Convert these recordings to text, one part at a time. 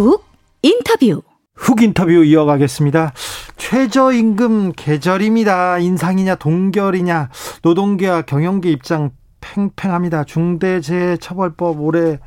훅 인터뷰. 훅 인터뷰 이어가겠습니다. 최저임금 계절입니다. 인상이냐 동결이냐 노동계와 경영계 입장 팽팽합니다. 중대재해처벌법 올해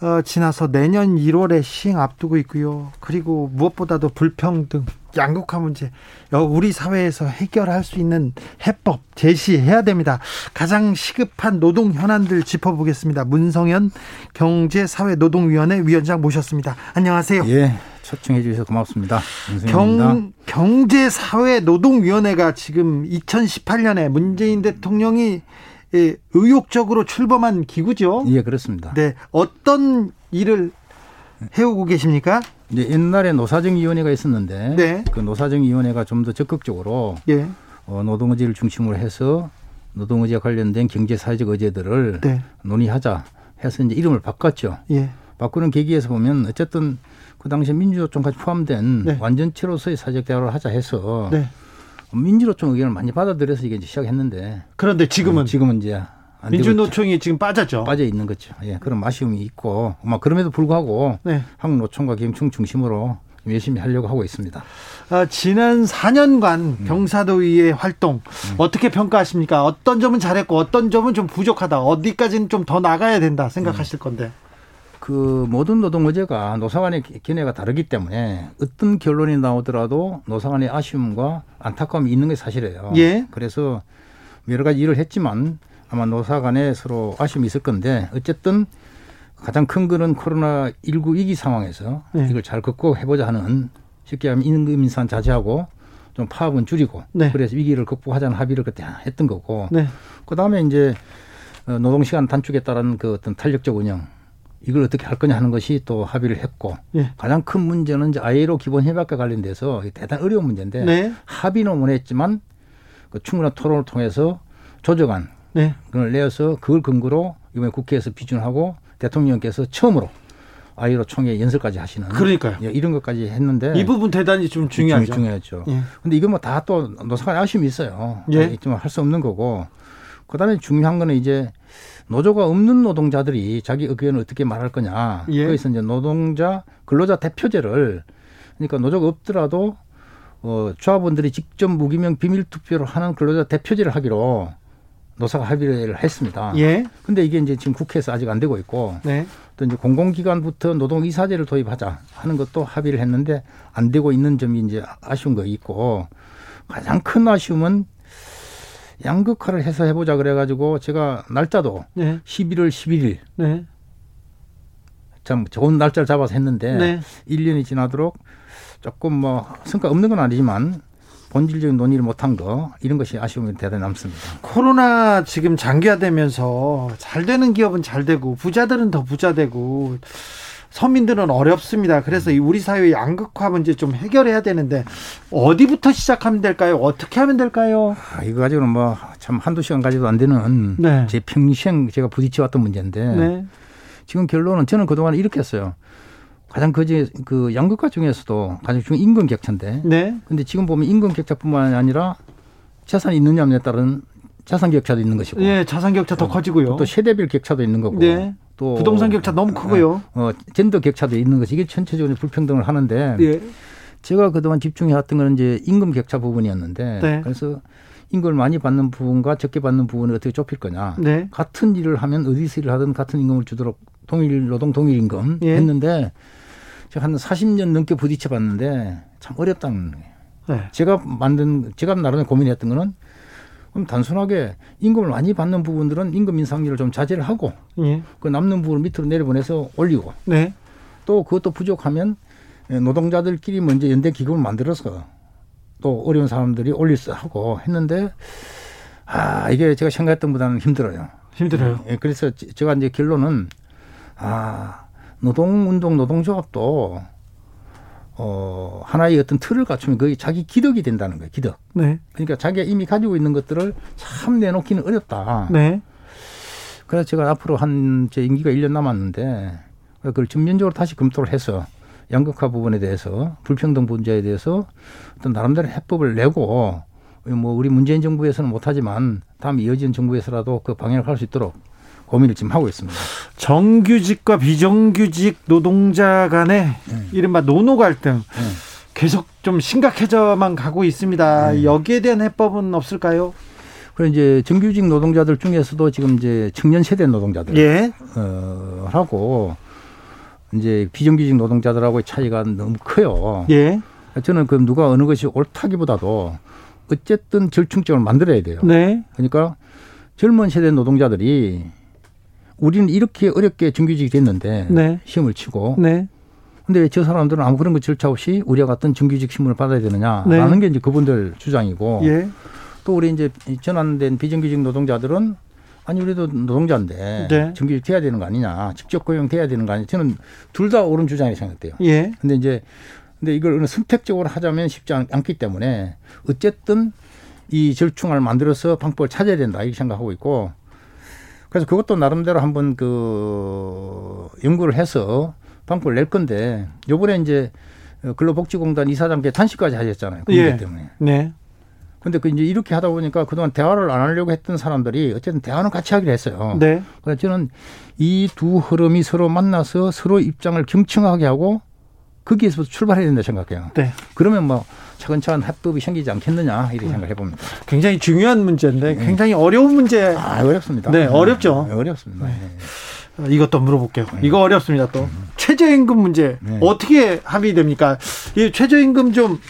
어, 지나서 내년 1월에 시행 앞두고 있고요. 그리고 무엇보다도 불평등, 양극화 문제, 우리 사회에서 해결할 수 있는 해법 제시해야 됩니다. 가장 시급한 노동 현안들 짚어보겠습니다. 문성현 경제사회노동위원회 위원장 모셨습니다. 안녕하세요. 예, 초청해 주셔서 고맙습니다. 경, 경제사회노동위원회가 지금 2018년에 문재인 대통령이 예, 의욕적으로 출범한 기구죠. 예, 그렇습니다. 네, 어떤 일을 해오고 계십니까? 이제 옛날에 노사정위원회가 있었는데 네. 그 노사정위원회가 좀 더 적극적으로 예. 어, 노동의제를 중심으로 해서 노동의제 관련된 경제 사회적 의제들을 네. 논의하자 해서 이제 이름을 바꿨죠. 예. 바꾸는 계기에서 보면 어쨌든 그 당시 민주노총까지 포함된 네. 완전체로서의 사회적 대화를 하자 해서 네. 민주노총 의견을 많이 받아들여서 이게 이제 시작했는데 그런데 지금은 지금은 이제 안 민주노총이 지금 빠졌죠. 빠져 있는 거죠. 예, 그런 아쉬움이 있고, 막 그럼에도 불구하고 네. 한국노총과 경총 중심으로 열심히 하려고 하고 있습니다. 아, 지난 4년간 음. 경사도의회 활동 어떻게 평가하십니까? 어떤 점은 잘했고 어떤 점은 좀 부족하다. 어디까지는 좀 더 나가야 된다 생각하실 건데. 그 모든 노동의제가 노사간의 견해가 다르기 때문에 어떤 결론이 나오더라도 노사간의 아쉬움과 안타까움이 있는 게 사실이에요. 예. 그래서 여러 가지 일을 했지만 아마 노사 간에 서로 아쉬움이 있을 건데 어쨌든 가장 큰 거는 코로나 19 위기 상황에서 네. 이걸 잘 극복해보자 하는 쉽게 하면 임금 인상 자제하고 좀 파업은 줄이고 네. 그래서 위기를 극복하자는 합의를 그때 했던 거고 네. 그다음에 이제 어, 노동 시간 단축에 따른 그 어떤 탄력적 운영 이걸 어떻게 할 거냐 하는 것이 또 합의를 했고 예. 가장 큰 문제는 이제 ILO 기본 협약과 관련돼서 대단히 어려운 문제인데 네. 합의는 원했지만 그 충분한 토론을 통해서 조정안 네. 그걸 내어서 그걸 근거로 이번에 국회에서 비준하고 대통령께서 처음으로 아이로 총회 연설까지 하시는 그러니까요. 예, 이런 것까지 했는데 이 부분 대단히 좀 중요하죠. 중요했죠. 예. 근데 이건 뭐 다 또 노사간 아쉬움이 있어요. 예. 있지만 할수 없는 거고. 그다음에 중요한 거는 이제 노조가 없는 노동자들이 자기 의견을 어떻게 말할 거냐. 예. 거기서 이제 노동자 근로자 대표제를 그러니까 노조가 없더라도 어 조합원들이 직접 무기명 비밀 투표를 하는 근로자 대표제를 하기로 노사가 합의를 했습니다. 예. 근데 이게 이제 지금 국회에서 아직 안 되고 있고 네. 또 이제 공공기관부터 노동 이사제를 도입하자 하는 것도 합의를 했는데 안 되고 있는 점이 이제 아쉬운 거 있고 가장 큰 아쉬움은 양극화를 해서 해보자 그래가지고 제가 날짜도 네. 11월 11일 네. 참 좋은 날짜를 잡아서 했는데 네. 1년이 지나도록 조금 뭐 성과 없는 건 아니지만 본질적인 논의를 못한 거 이런 것이 아쉬움이 대단히 남습니다. 코로나 지금 장기화되면서 잘 되는 기업은 잘 되고 부자들은 더 부자 되고 서민들은 어렵습니다. 그래서 이 우리 사회의 양극화 문제 좀 해결해야 되는데 어디부터 시작하면 될까요? 어떻게 하면 될까요? 아, 이거 가지고는 뭐 참 한두 시간 가지고도 안 되는 네. 제 평생 제가 부딪혀왔던 문제인데 네. 지금 결론은 저는 그동안 이렇게 했어요. 가장 그제 그 양극화 중에서도 가장 중요한 임금 격차인데. 네. 근데 지금 보면 임금 격차뿐만 아니라 재산이 있느냐에 따른 자산 격차도 있는 것이고. 예, 자산 격차 더 커지고요. 또 세대별 격차도 있는 거고. 네. 또 부동산 격차 너무 크고요. 어, 젠더 격차도 있는 것이 이게 전체적으로 불평등을 하는데 예. 제가 그동안 집중해 왔던 거는 이제 임금 격차 부분이었는데 네. 그래서 임금을 많이 받는 부분과 적게 받는 부분을 어떻게 좁힐 거냐. 네. 같은 일을 하면 어디서 일을 하든 같은 임금을 주도록 동일 노동 동일 임금 예. 했는데 제가 한 40년 넘게 부딪혀 봤는데 참 어렵다는 거예요. 네. 제가 만든 제가 나름의 고민했던 거는 그럼 단순하게 임금을 많이 받는 부분들은 임금 인상률을 좀 자제를 하고 예. 그 남는 부분을 밑으로 내려보내서 올리고 네. 또 그것도 부족하면 노동자들끼리 먼저 연대 기금을 만들어서 또 어려운 사람들이 올릴 수 하고 했는데 아 이게 제가 생각했던 보다는 힘들어요. 힘들어요. 예, 그래서 제- 제가 이제 결론은 아 노동운동 노동조합도 어 하나의 어떤 틀을 갖추면 그게 자기 기덕이 된다는 거예요. 기덕. 네. 그러니까 자기가 이미 가지고 있는 것들을 참 내놓기는 어렵다. 네. 그래서 제가 앞으로 한 제 임기가 1년 남았는데 그걸 전면적으로 다시 검토를 해서 양극화 부분에 대해서 불평등 문제에 대해서 어떤 나름대로 해법을 내고 뭐 우리 문재인 정부에서는 못하지만 다음 이어지는 정부에서라도 그 방향을 갈수 있도록 고민을 지금 하고 있습니다. 정규직과 비정규직 노동자 간의 네. 이른바 노노 갈등 네. 계속 좀 심각해져만 가고 있습니다. 네. 여기에 대한 해법은 없을까요? 그리고 이제 정규직 노동자들 중에서도 지금 이제 청년 세대 노동자들 예. 어, 하고 이제 비정규직 노동자들하고의 차이가 너무 커요. 예. 저는 그 누가 어느 것이 옳다기보다도 어쨌든 절충점을 만들어야 돼요. 네. 그러니까 젊은 세대 노동자들이 우리는 이렇게 어렵게 정규직이 됐는데 네. 시험을 치고 네. 근데 왜 저 사람들은 아무 그런 거 절차 없이 우리와 같은 정규직 신문을 받아야 되느냐라는 네. 게 이제 그분들 주장이고 예. 또 우리 이제 전환된 비정규직 노동자들은 아니 우리도 노동자인데 네. 정규직 돼야 되는 거 아니냐 직접 고용 돼야 되는 거 아니냐 저는 둘 다 옳은 주장이 생각돼요. 예. 근데 이제 근데 이걸 어느 선택적으로 하자면 쉽지 않, 않기 때문에 어쨌든 이 절충을 만들어서 방법을 찾아야 된다 이렇게 생각하고 있고 그래서 그것도 나름대로 한번 그 연구를 해서 방법을 낼 건데 요번에 이제 근로복지공단 이사장께 단식까지 하셨잖아요. 그 문제 예. 때문에. 네. 근데 그 이제 이렇게 하다 보니까 그동안 대화를 안 하려고 했던 사람들이 어쨌든 대화는 같이 하기로 했어요. 네. 그래서 저는 이 두 흐름이 서로 만나서 서로 입장을 경청하게 하고 거기에서 출발해야 된다 생각해요. 네. 그러면 뭐 차근차근 합법이 생기지 않겠느냐 음. 이렇게 생각해 봅니다. 굉장히 중요한 문제인데 굉장히 어려운 문제 아 어렵습니다. 네, 어렵죠. 네, 어렵습니다. 네. 이것도 물어볼게요. 이거 어렵습니다. 또 최저임금 문제 네. 어떻게 합의됩니까? 이 최저임금 좀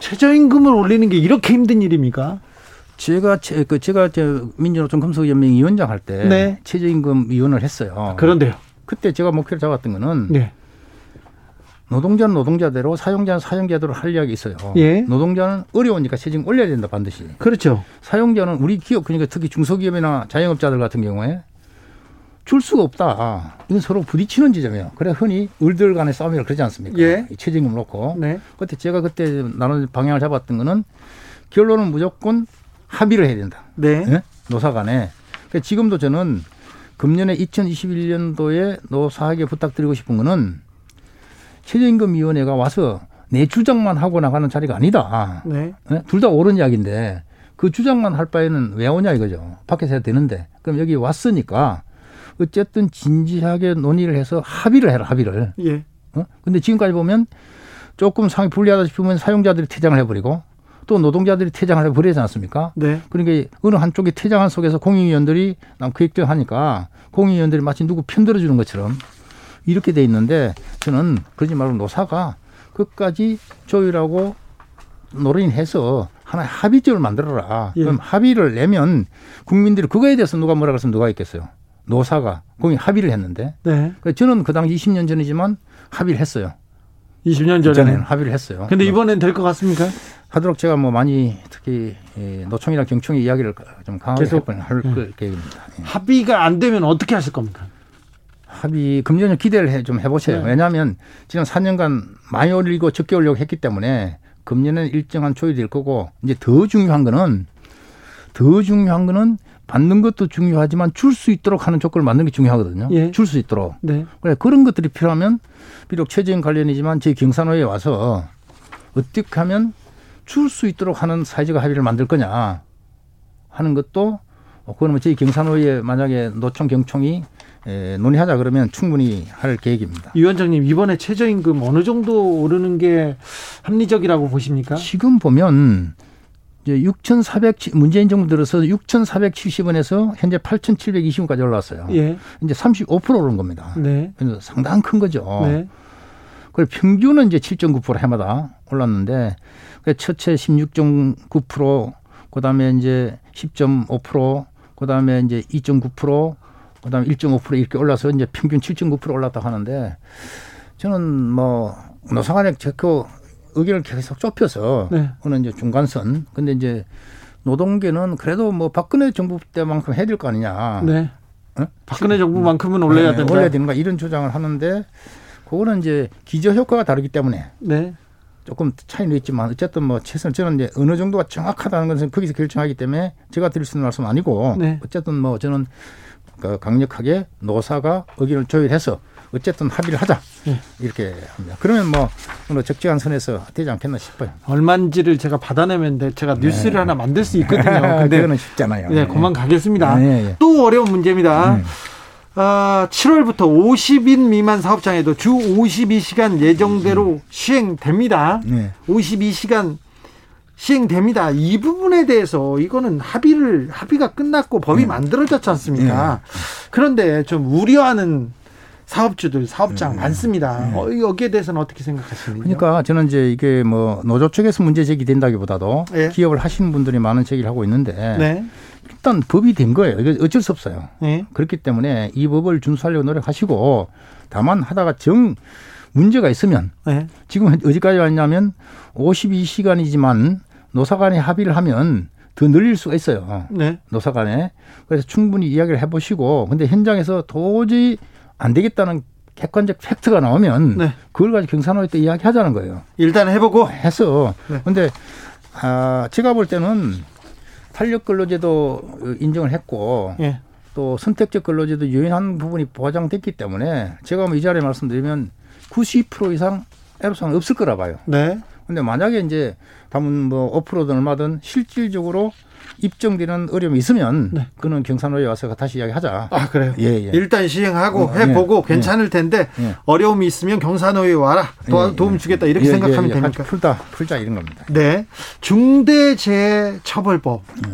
최저임금을 올리는 게 이렇게 힘든 일입니까? 제가 제, 그 제가 저 민주노총 금속연맹 위원장 할때 네. 최저임금 위원을 했어요. 그런데요. 그때 제가 목표를 잡았던 거는 네. 노동자는 노동자대로 사용자는 사용자대로 할 이야기 있어요. 예. 노동자는 어려우니까 최저임금 올려야 된다 반드시. 그렇죠. 사용자는 우리 기업 그러니까 특히 중소기업이나 자영업자들 같은 경우에 줄 수가 없다. 이건 서로 부딪히는 지점이에요. 그래 흔히 을들 간의 싸움이라 그러지 않습니까? 예. 이 최저임금 놓고. 네. 그때 제가 그때 나는 방향을 잡았던 거는 결론은 무조건 합의를 해야 된다. 네. 예? 노사 간에. 그러니까 지금도 저는 금년에 2021년도에 노사에게 부탁드리고 싶은 거는 최저임금위원회가 와서 내 주장만 하고 나가는 자리가 아니다. 네. 둘다 옳은 이야기인데 그 주장만 할 바에는 왜 오냐 이거죠. 밖에서 해도 되는데. 그럼 여기 왔으니까 어쨌든 진지하게 논의를 해서 합의를 해라, 합의를. 예. 어? 근데 지금까지 보면 조금 상황이 불리하다 싶으면 사용자들이 퇴장을 해버리고 또 노동자들이 퇴장을 해버리지 않습니까? 네. 그러니까 어느 한쪽이 퇴장한 속에서 공익위원들이 남 그획대로 하니까 공익위원들이 마치 누구 편들어 주는 것처럼 이렇게 돼 있는데 저는 그러지 말고 노사가 끝까지 조율하고 노린해서 하나의 합의점을 만들어라. 예. 그럼 합의를 내면 국민들이 그거에 대해서 누가 뭐라 그랬으면 누가 있겠어요. 노사가 공익 합의를 했는데 네. 그러니까 저는 그 당시 20년 전이지만 합의를 했어요. 20년 전에는 전에는. 합의를 했어요. 근데 이번엔 될 것 같습니까? 하도록 제가 뭐 많이 특히 이 노총이나 경총의 이야기를 좀 강하게 계속? 할 계획입니다. 예. 합의가 안 되면 어떻게 하실 겁니까? 합의 금년에 기대를 해, 좀 해보세요. 네. 왜냐하면 지난 4년간 많이 올리고 적게 올리고 했기 때문에 금년에는 일정한 조율이 될 거고 이제 더 중요한 거는 더 중요한 거는 받는 것도 중요하지만 줄 수 있도록 하는 조건을 만드는 게 중요하거든요. 예. 줄수 있도록. 네. 그래 그런 것들이 필요하면 비록 최저임 관련이지만 제 경산호에 와서 어떻게 하면 줄 수 있도록 하는 사회적 합의를 만들 거냐 하는 것도 어, 그거는 뭐 저희 경산호에 만약에 노총 경총이 에, 논의하자 그러면 충분히 할 계획입니다. 이 위원장님 이번에 최저임금 어느 정도 오르는 게 합리적이라고 보십니까? 지금 보면 이제 6,400 문재인 정부 들어서 6,470원에서 현재 8,720원까지 올랐어요. 예. 이제 35% 오른 겁니다. 네. 그래서 상당히 큰 거죠. 네. 그리고 평균은 이제 7.9% 해마다 올랐는데 그 첫째 16.9%, 그다음에 이제 10.5%, 그다음에 이제 2.9%, 그다음에 1.5% 이렇게 올라서 이제 평균 7.9% 올랐다 하는데 저는 뭐 노사간에 그 의견을 계속 좁혀서 네. 어느 이제 중간선. 근데 이제 노동계는 그래도 뭐 박근혜 정부 때만큼 해야 될 거 아니냐. 네. 어? 박근혜 정부만큼은 올려야 네, 된다. 올려야 되는가 이런 주장을 하는데 그거는 이제 기저 효과가 다르기 때문에 네. 조금 차이는 있지만 어쨌든 뭐 최선 저는 이제 어느 정도가 정확하다는 것은 거기서 결정하기 때문에 제가 드릴 수 있는 말씀은 아니고 네. 어쨌든 뭐 저는 그 강력하게 노사가 의견을 조율해서 어쨌든 합의를 하자 네. 이렇게 합니다. 그러면 뭐 어느 적정한 선에서 되지 않겠나 싶어요. 얼마인지를 제가 받아내면 돼. 제가 뉴스를 하나 만들 수 있거든요. 근데 그거는 쉽잖아요. 네, 그만 가겠습니다. 네, 네. 또 어려운 문제입니다. 네. 아, 7월부터 50인 미만 사업장에도 주 52시간 예정대로 시행됩니다. 네. 52시간 시행됩니다. 이 부분에 대해서 이거는 합의를 합의가 끝났고 법이 만들어졌지 않습니까? 그런데 좀 우려하는 사업주들, 사업장 많습니다. 어, 여기에 대해서는 어떻게 생각하십니까? 그러니까 저는 이제 이게 뭐 노조 쪽에서 문제 제기된다기보다도 네. 기업을 하시는 분들이 많은 제기를 하고 있는데 네. 일단 법이 된 거예요. 이거 어쩔 수 없어요. 네. 그렇기 때문에 이 법을 준수하려고 노력하시고 다만 하다가 정 문제가 있으면 네. 지금 어디까지 왔냐면 52시간이지만 노사 간에 합의를 하면 더 늘릴 수가 있어요. 네. 노사 간에. 그래서 충분히 이야기를 해보시고 근데 현장에서 도저히 안 되겠다는 객관적 팩트가 나오면 네. 그걸 가지고 경산호에 때 이야기 하자는 거예요. 일단 해보고 해서 네. 근데 아 제가 볼 때는 탄력 근로제도 인정을 했고 예. 또 선택적 근로제도 유연한 부분이 보장됐기 때문에 제가 뭐 이 자리에 말씀드리면 90% 이상 애로사항 없을 거라 봐요. 네. 근데 만약에 이제 다문 뭐 5%든 얼마든 실질적으로 입증되는 어려움이 있으면 네. 그는 경산호에 와서 다시 이야기하자. 아 그래요. 예, 예. 일단 시행하고 어, 해보고 예, 괜찮을 텐데 예. 어려움이 있으면 경산호에 와라 도, 예, 예. 도움 주겠다 이렇게 예, 생각하면 예, 예. 됩니까? 풀다 풀자 이런 겁니다. 네. 중대재해처벌법. 아,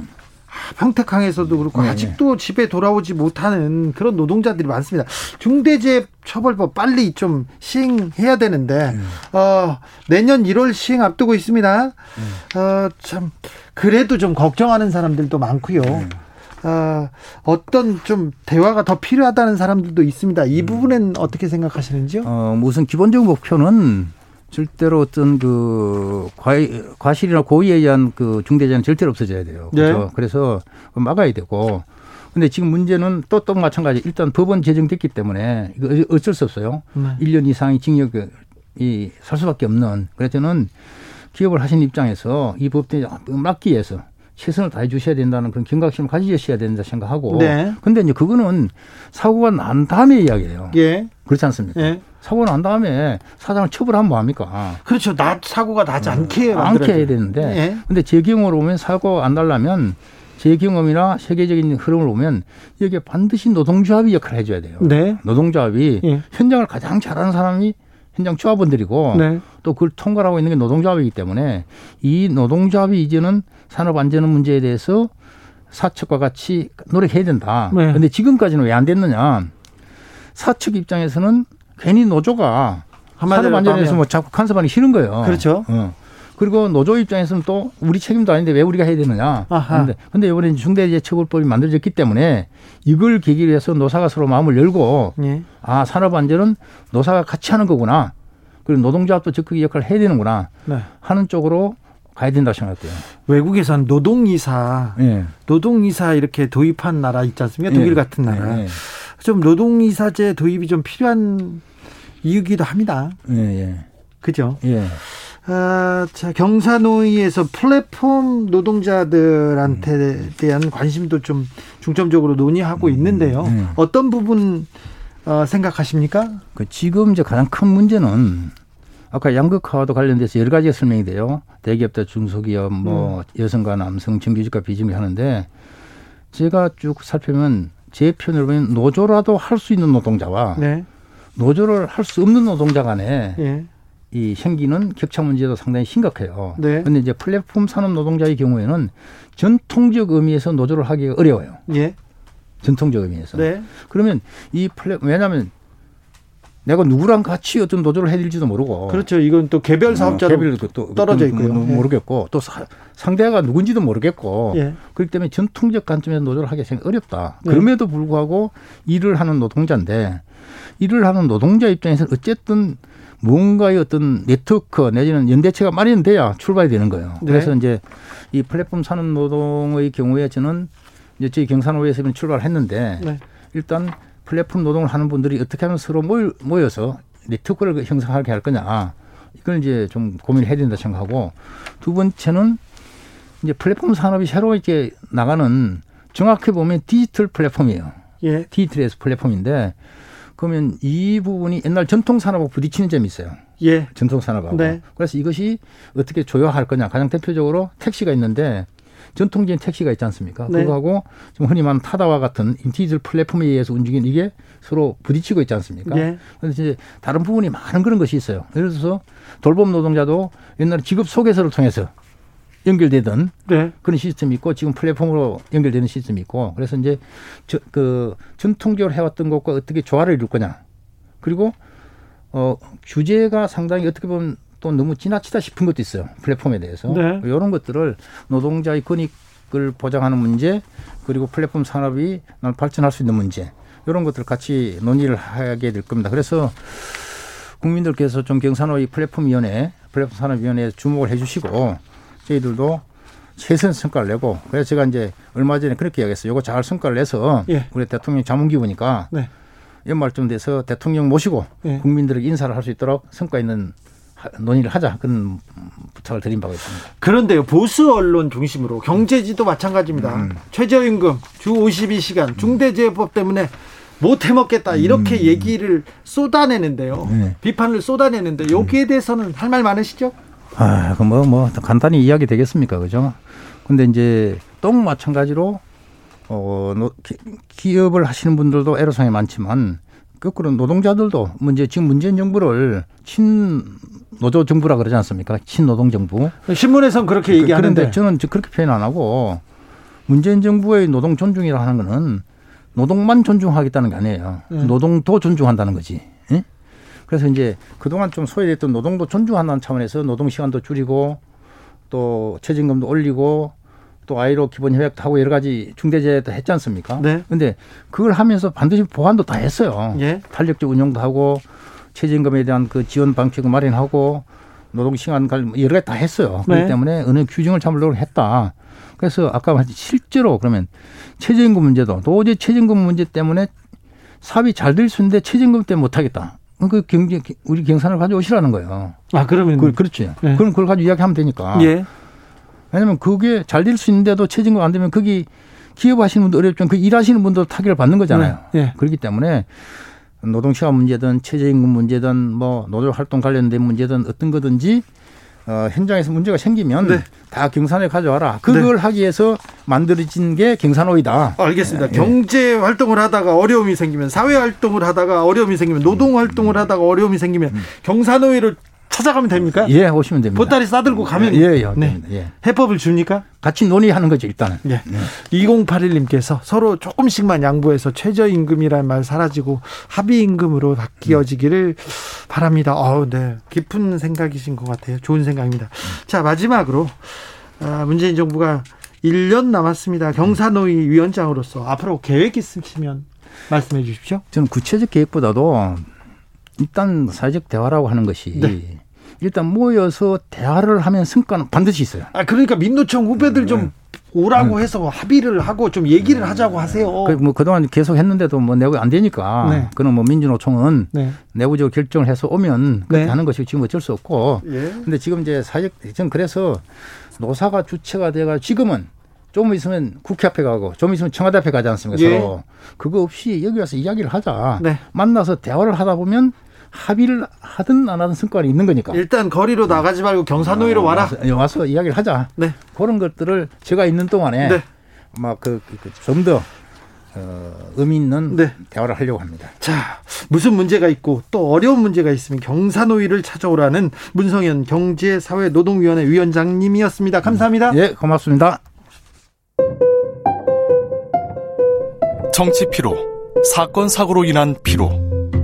평택항에서도 그렇고 네, 아직도 집에 돌아오지 못하는 그런 노동자들이 많습니다. 중대재해처벌법 빨리 좀 시행해야 되는데 네. 어, 내년 1월 시행 앞두고 있습니다. 네. 어, 참 그래도 좀 걱정하는 사람들도 많고요. 네. 어, 어떤 좀 대화가 더 필요하다는 사람들도 있습니다. 음. 이 부분은 어떻게 생각하시는지요? 어, 무슨 기본적 목표는 절대로 어떤 그 과실이나 고의에 의한 그 중대재해는 절대로 없어져야 돼요. 그렇죠. 네. 그래서 막아야 되고. 근데 지금 문제는 또또 마찬가지. 일단 법원 제정됐기 때문에 이거 어쩔 수 없어요. 네. 1년 이상의 징역이 살 수밖에 없는. 그래서 저는 기업을 하신 입장에서 이 법대에 막기 위해서 최선을 다해 주셔야 된다는 그런 경각심을 가지셔야 된다 생각하고. 네. 근데 이제 그거는 사고가 난 다음에 이야기예요. 예. 그렇지 않습니까? 예. 사고 난 다음에 사장을 처벌하면 뭐합니까? 그렇죠. 나 사고가 나지 않게 않게 만들어야 해야 돼요. 되는데. 예. 근데 제 경우로 보면 사고가 안 날라면 제 경험이나 세계적인 흐름을 보면 여기에 반드시 노동조합이 역할을 해줘야 돼요. 네. 노동조합이 예. 현장을 가장 잘하는 사람이 현장 조합원들이고 네. 또 그걸 통과하고 있는 게 노동조합이기 때문에 이 노동조합이 이제는 산업 안전 문제에 대해서 사측과 같이 노력해야 된다. 네. 근데 지금까지는 왜 안 됐느냐? 사측 입장에서는 괜히 노조가 한마디로 산업 안전에서 하면- 뭐 자꾸 간섭하기 싫은 거예요. 그렇죠. 어. 그리고 노조 입장에서는 또 우리 책임도 아닌데 왜 우리가 해야 되느냐. 아하. 근데, 근데 이번에 중대재해처벌법이 만들어졌기 때문에 이걸 계기로 해서 노사가 서로 마음을 열고 예. 아 산업 안전은 노사가 같이 하는 거구나. 그리고 노동조합도 적극 역할을 해야 되는구나 네. 하는 쪽으로 가야 된다고 생각해요. 외국에선 노동이사, 예. 노동이사 이렇게 도입한 나라 있지 않습니까? 독일 예. 같은 나라. 예. 좀 노동이사제 도입이 좀 필요한 이유기도 합니다. 예. 예. 그죠? 예. 아, 자, 경사노위에서 플랫폼 노동자들한테 대한 관심도 좀 중점적으로 논의하고 있는데요. 음. 어떤 부분 어, 생각하십니까? 그 지금 이제 가장 큰 문제는 아까 양극화와도 관련돼서 여러 가지가 설명이 돼요. 대기업들, 중소기업, 뭐 음. 여성과 남성, 정규직과 비정규직 하는데 제가 쭉 살펴보면 제 편으로 보면 노조라도 할 수 있는 노동자와 네. 노조를 할 수 없는 노동자 간에 예. 이 생기는 격차 문제도 상당히 심각해요. 네. 그런데 이제 플랫폼 산업 노동자의 경우에는 전통적 의미에서 노조를 하기가 어려워요. 예. 전통적 의미에서. 네. 그러면 이 플랫 왜냐하면 내가 누구랑 같이 어떤 노조를 해야될지도 모르고 그렇죠. 이건 또 개별 사업자로 어, 개별 또 떨어져 또 있고요. 예. 모르겠고 또 사- 상대가 누군지도 모르겠고 예. 그렇기 때문에 전통적 관점에서 노조를 하기 생각 어렵다. 네. 그럼에도 불구하고 일을 하는 노동자인데 일을 하는 노동자 입장에서는 어쨌든 뭔가의 어떤 네트워크 내지는 연대체가 마련돼야 출발이 되는 거예요. 네. 그래서 이제 이 플랫폼 산업 노동의 경우에 저는 이제 저희 경산호에서 출발했는데 네. 일단 플랫폼 노동을 하는 분들이 어떻게 하면 서로 모여서 네트워크를 형성하게 할 거냐. 이걸 이제 좀 고민을 해야 된다 생각하고 두 번째는 이제 플랫폼 산업이 새로 이렇게 나가는 정확히 보면 디지털 플랫폼이에요. 예. 디지털에서 플랫폼인데 그러면 이 부분이 옛날 전통 산업하고 부딪히는 점이 있어요. 예. 전통 산업하고. 네. 그래서 이것이 어떻게 조화할 거냐. 가장 대표적으로 택시가 있는데 전통적인 택시가 있지 않습니까? 네. 그거하고 좀 흔히 말하는 타다와 같은 디지털 플랫폼에 의해서 움직이는 이게 서로 부딪히고 있지 않습니까? 네. 그래서 이제 다른 부분이 많은 그런 것이 있어요. 예를 들어서 돌봄 노동자도 옛날에 직업 소개서를 통해서 연결되던 네. 그런 시스템이 있고 지금 플랫폼으로 연결되는 시스템이 있고 그래서 이제 저, 그 전통적으로 해왔던 것과 어떻게 조화를 이룰 거냐 그리고 어 규제가 상당히 어떻게 보면 또 너무 지나치다 싶은 것도 있어요 플랫폼에 대해서 네. 이런 것들을 노동자의 권익을 보장하는 문제 그리고 플랫폼 산업이 발전할 수 있는 문제 이런 것들 을 같이 논의를 하게 될 겁니다. 그래서 국민들께서 좀 경산호의 플랫폼위원회, 플랫폼 산업위원회에 주목을 해주시고 저희들도 최선 성과를 내고 그래서 제가 이제 얼마 전에 그렇게 이야기했어요. 이거 잘 성과를 내서 예. 우리 대통령 자문기구니까 네. 연말쯤 돼서 대통령 모시고 예. 국민들에게 인사를 할 수 있도록 성과 있는 논의를 하자 그런 부탁을 드린 바가 있습니다. 그런데요 보수 언론 중심으로 경제지도 마찬가지입니다. 음. 최저임금 주 52시간 중대재해법 때문에 못 해먹겠다 이렇게 음. 얘기를 쏟아내는데요. 네. 비판을 쏟아내는데 여기에 대해서는 할 말 많으시죠? 아, 그뭐 뭐 간단히 이야기 되겠습니까, 그죠? 근데 이제 또 마찬가지로 어 기업을 하시는 분들도 애로사항이 많지만 거꾸로 노동자들도 문제 지금 문재인 정부를 친 노조 정부라 그러지 않습니까? 친노동 정부. 신문에선 그렇게 그, 얘기하는데 그런데 저는 그렇게 표현 안 하고 문재인 정부의 노동 존중이라 하는 거는 노동만 존중하겠다는 게 아니에요. 네. 노동도 존중한다는 거지. 예? 그래서 이제 그동안 좀 소외됐던 노동도 존중한다는 차원에서 노동 시간도 줄이고 또 최저임금도 올리고 또 아이로 기본 협약도 하고 여러 가지 중대재해도 했지 않습니까? 네. 근데 그걸 하면서 반드시 보완도 다 했어요. 예. 탄력적 운영도 하고 최저임금에 대한 그 지원 방식을 마련하고 노동 시간 갈 여러 가지 다 했어요. 네. 그렇기 때문에 어느 규정을 잡으려고 했다. 그래서 아까 말했 실제로 그러면 최저임금 문제도 도저히 최저임금 문제 때문에 사업이 잘 될 수 있는데 최저임금 때문에 못 하겠다. 그 경제 우리 경산을 가져오시라는 거예요. 아 그러면 그, 그렇지. 네. 그럼 그걸 가지고 이야기하면 되니까. 예. 왜냐하면 그게 잘 될 수 있는데도 최저임금 안 되면 거기 기업하시는 분도 어렵지만 그 일하시는 분도 타격을 받는 거잖아요. 네. 네. 그렇기 때문에 노동시간 문제든 최저임금 문제든 뭐 노조활동 관련된 문제든 어떤 거든지 어, 현장에서 문제가 생기면 네. 다 경산에 가져와라. 그걸 네. 하기 위해서 만들어진 게 경산호이다. 알겠습니다. 네. 경제 활동을 하다가 어려움이 생기면 사회 활동을 하다가 어려움이 생기면 노동 활동을 하다가 어려움이 생기면 음. 경산호의를 찾아가면 됩니까? 예, 오시면 됩니다. 보따리 싸들고 가면 예, 예, 네. 예. 해법을 줍니까? 같이 논의하는 거죠, 일단은. 예. 네. 2081님께서 서로 조금씩만 양보해서 최저임금이라는 말 사라지고 합의임금으로 바뀌어지기를 바랍니다. 어우, 네. 깊은 생각이신 것 같아요. 좋은 생각입니다. 자, 마지막으로 아, 문재인 정부가 1년 남았습니다. 경사노위 위원장으로서 앞으로 계획 있으시면 말씀해 주십시오. 저는 구체적 계획보다도 일단 사회적 대화라고 하는 것이 네. 일단 모여서 대화를 하면 성과는 반드시 있어요. 아 그러니까 민노총 후배들 좀 네. 오라고 해서 합의를 하고 좀 얘기를 하자고 하세요. 그 뭐 그동안 계속 했는데도 뭐 내고 안 되니까 네. 그럼 뭐 민주노총은 네. 내부적으로 결정을 해서 오면 그렇게 네. 하는 것이 지금 어쩔 수 없고. 예. 근데 지금 이제 사회적 전 그래서 노사가 주체가 돼가 지금은 좀 있으면 국회 앞에 가고 좀 있으면 청와대 앞에 가지 않습니까? 예. 서로 그거 없이 여기 와서 이야기를 하자. 네. 만나서 대화를 하다 보면 합의를 하든 안 하든 성과가 있는 거니까. 일단 거리로 나가지 말고 경산노위로 아, 와라. 와서, 예, 와서, 이야기를 하자. 네. 그런 것들을 제가 있는 동안에 네. 막그 그, 좀더 어, 의미 있는 네. 대화를 하려고 합니다. 자, 무슨 문제가 있고 또 어려운 문제가 있으면 경사노위를 찾아오라는 문성현 경제사회노동위원회 위원장님이었습니다. 감사합니다. 예, 네, 고맙습니다. 정치 피로, 사건 사고로 인한 피로.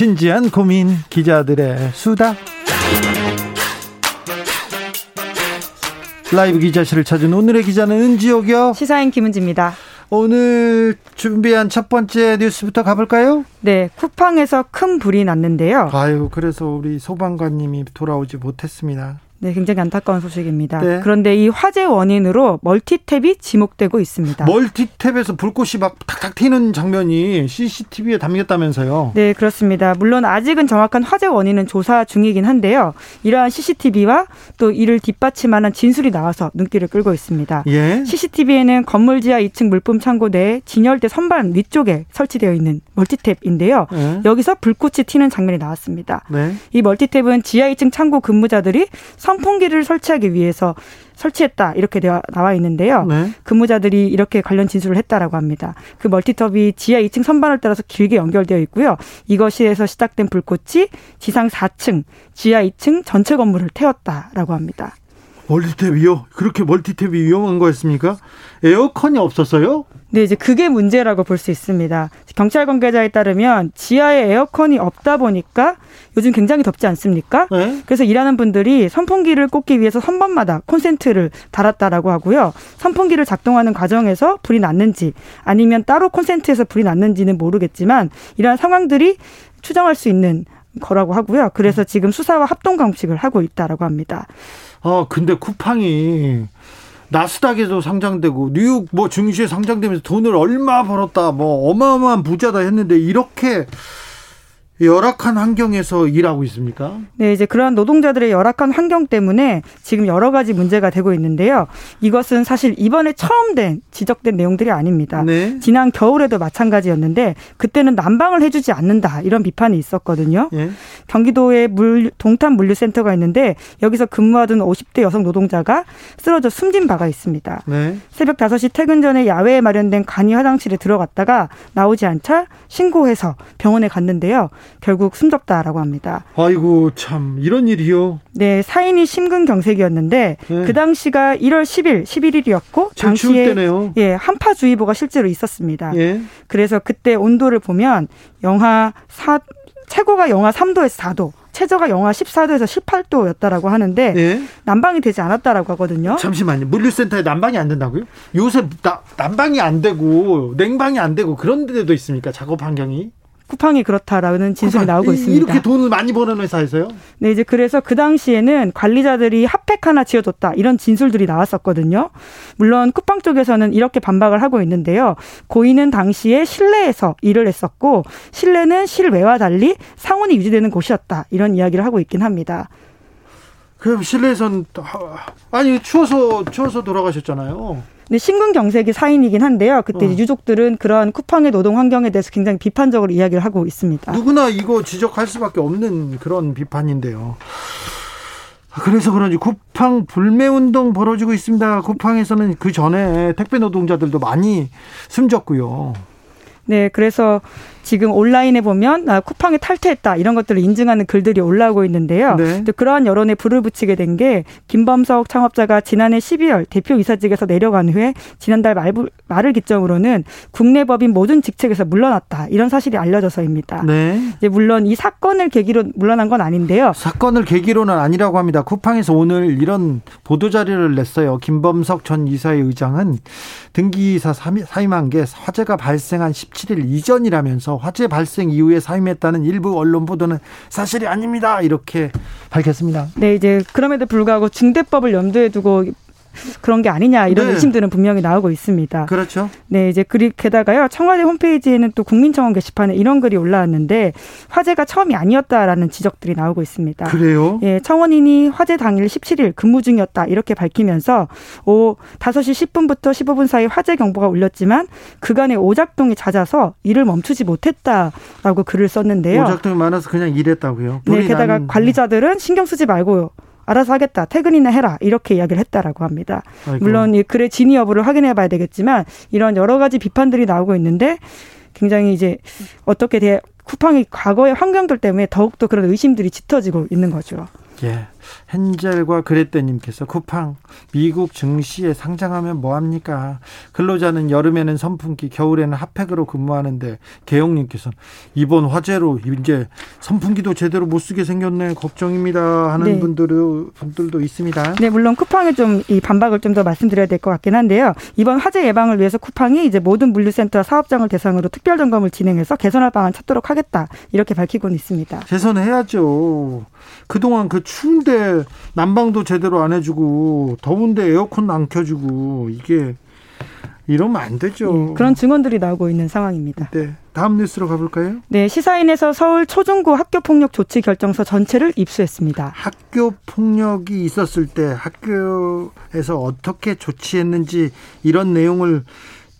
진지한 고민 기자들의 수다. 라이브 기자실을 찾은 오늘의 기자는 은지옥이요. 시사인 김은지입니다. 오늘 준비한 첫 번째 뉴스부터 가볼까요? 네, 쿠팡에서 큰 불이 났는데요. 아유, 그래서 우리 소방관님이 돌아오지 못했습니다. 네, 굉장히 안타까운 소식입니다. 네. 그런데 이 화재 원인으로 멀티탭이 지목되고 있습니다. 멀티탭에서 불꽃이 막 탁탁 튀는 장면이 CCTV에 담겼다면서요. 네, 그렇습니다. 물론 아직은 정확한 화재 원인은 조사 중이긴 한데요. 이러한 CCTV와 또 이를 뒷받침하는 진술이 나와서 눈길을 끌고 있습니다. 예. CCTV에는 건물 지하 2층 물품 창고 내 진열대 선반 위쪽에 설치되어 있는 멀티탭인데요. 예. 여기서 불꽃이 튀는 장면이 나왔습니다. 네. 이 멀티탭은 지하 2층 창고 근무자들이 선풍기를 설치하기 위해서 설치했다 이렇게 나와 있는데요. 네. 근무자들이 이렇게 관련 진술을 했다라고 합니다. 그 멀티톱이 지하 2층 선반을 따라서 길게 연결되어 있고요. 이것에서 시작된 불꽃이 지상 4층, 지하 2층 전체 건물을 태웠다라고 합니다. 멀티탭이요? 그렇게 멀티탭이 위험한 거였습니까? 에어컨이 없었어요? 네, 이제 그게 문제라고 볼 수 있습니다. 경찰 관계자에 따르면 지하에 에어컨이 없다 보니까 요즘 굉장히 덥지 않습니까? 네. 그래서 일하는 분들이 선풍기를 꽂기 위해서 선반마다 콘센트를 달았다라고 하고요. 선풍기를 작동하는 과정에서 불이 났는지 아니면 따로 콘센트에서 불이 났는지는 모르겠지만 이러한 상황들이 추정할 수 있는 거라고 하고요. 그래서 지금 수사와 합동 감식을 하고 있다라고 합니다. 아, 근데 쿠팡이 나스닥에도 상장되고 뉴욕 뭐 증시에 상장되면서 돈을 얼마 벌었다 뭐 어마어마한 부자다 했는데 이렇게 열악한 환경에서 일하고 있습니까? 네, 이제 그러한 노동자들의 열악한 환경 때문에 지금 여러 가지 문제가 되고 있는데요. 이것은 사실 이번에 처음 된 지적된 내용들이 아닙니다. 네. 지난 겨울에도 마찬가지였는데 그때는 난방을 해주지 않는다 이런 비판이 있었거든요. 예. 경기도에 물 동탄 물류센터가 있는데 여기서 근무하던 50대 여성 노동자가 쓰러져 숨진 바가 있습니다. 네. 새벽 5시 퇴근 전에 야외에 마련된 간이 화장실에 들어갔다가 나오지 않자 신고해서 병원에 갔는데요. 결국 숨졌다라고 합니다. 아이고 참 이런 일이요. 네, 사인이 심근경색이었는데 네. 그 당시가 1월 10일, 11일이었고 제일 추울 당시에 때네요. 예, 한파주의보가 실제로 있었습니다. 예. 그래서 그때 온도를 보면 영하 4 최고가 영하 3도에서 4도, 최저가 영하 14도에서 18도였다라고 하는데 예. 난방이 되지 않았다라고 하거든요. 잠시만요. 물류센터에 난방이 안 된다고요? 요새 나, 난방이 안 되고 냉방이 안 되고 그런 데도 있습니까? 작업 환경이? 쿠팡이 그렇다라는 진술이 쿠팡, 나오고 이- 있습니다. 이렇게 돈을 많이 버는 회사에서요? 네, 이제 그래서 그 당시에는 관리자들이 핫팩 하나 지어줬다 이런 진술들이 나왔었거든요. 물론 쿠팡 쪽에서는 이렇게 반박을 하고 있는데요. 고인은 당시에 실내에서 일을 했었고 실내는 실외와 달리 상온이 유지되는 곳이었다 이런 이야기를 하고 있긴 합니다. 그럼 실내에선 아니 추워서 추워서 돌아가셨잖아요. 근데 심근경색이 사인이긴 한데요. 그때 어. 유족들은 그러한 쿠팡의 노동 환경에 대해서 굉장히 비판적으로 이야기를 하고 있습니다. 누구나 이거 지적할 수밖에 없는 그런 비판인데요. 그래서 그런지 쿠팡 불매 운동 벌어지고 있습니다. 쿠팡에서는 그 전에 택배 노동자들도 많이 숨졌고요. 네, 그래서 지금 온라인에 보면 아, 쿠팡에 탈퇴했다 이런 것들을 인증하는 글들이 올라오고 있는데요. 네. 또 그러한 여론에 불을 붙이게 된 게 김범석 창업자가 지난해 12월 대표 이사직에서 내려간 후에 지난달 말, 말을 기점으로는 국내 법인 모든 직책에서 물러났다 이런 사실이 알려져서입니다. 네. 이제 물론 이 사건을 계기로 물러난 건 아닌데요. 사건을 계기로는 아니라고 합니다. 쿠팡에서 오늘 이런 보도 자료를 냈어요. 김범석 전 이사의 의장은 등기이사 사임한 게 화재가 발생한 17일 이전이라면서 화재 발생 이후에 사임했다는 일부 언론 보도는 사실이 아닙니다. 이렇게 밝혔습니다. 네, 이제 그럼에도 불구하고 중대법을 염두에 두고 그런 게 아니냐 이런 네. 의심들은 분명히 나오고 있습니다. 그렇죠. 네, 이제 그리 게다가요 청와대 홈페이지에는 또 국민청원 게시판에 이런 글이 올라왔는데 화재가 처음이 아니었다라는 지적들이 나오고 있습니다. 그래요? 예, 청원인이 화재 당일 17일 근무 중이었다 이렇게 밝히면서 오 5시 10분부터 15분 사이 화재 경보가 울렸지만 그간의 오작동이 잦아서 일을 멈추지 못했다라고 글을 썼는데요. 오작동이 많아서 그냥 일했다고요. 네, 게다가 난- 관리자들은 신경 쓰지 말고 알아서 하겠다. 퇴근이나 해라. 이렇게 이야기를 했다라고 합니다. 아이고. 물론 이 글의 진위 여부를 확인해 봐야 되겠지만 이런 여러 가지 비판들이 나오고 있는데 굉장히 이제 어떻게 대 쿠팡이 과거의 환경들 때문에 더욱더 그런 의심들이 짙어지고 있는 거죠. 예. 헨젤과 그레떼님께서 쿠팡 미국 증시에 상장하면 뭐합니까? 근로자는 여름에는 선풍기, 겨울에는 핫팩으로 근무하는데 개용님께서 이번 화재로 이제 선풍기도 제대로 못 쓰게 생겼네 걱정입니다 하는 네. 분들도 분들도 있습니다. 네, 물론 쿠팡에 좀 이 반박을 좀 더 말씀드려야 될 것 같긴 한데요. 이번 화재 예방을 위해서 쿠팡이 이제 모든 물류센터 사업장을 대상으로 특별 점검을 진행해서 개선할 방안 찾도록 하겠다 이렇게 밝히고는 있습니다. 개선해야죠. 그동안 그 추운데 난방도 제대로 안 해주고 더운데 에어컨 안 켜주고 이게 이러면 안 되죠. 예, 그런 증언들이 나오고 있는 상황입니다. 네. 다음 뉴스로 가볼까요? 네, 시사인에서 서울 초중고 학교 폭력 조치 결정서 전체를 입수했습니다. 학교 폭력이 있었을 때 학교에서 어떻게 조치했는지 이런 내용을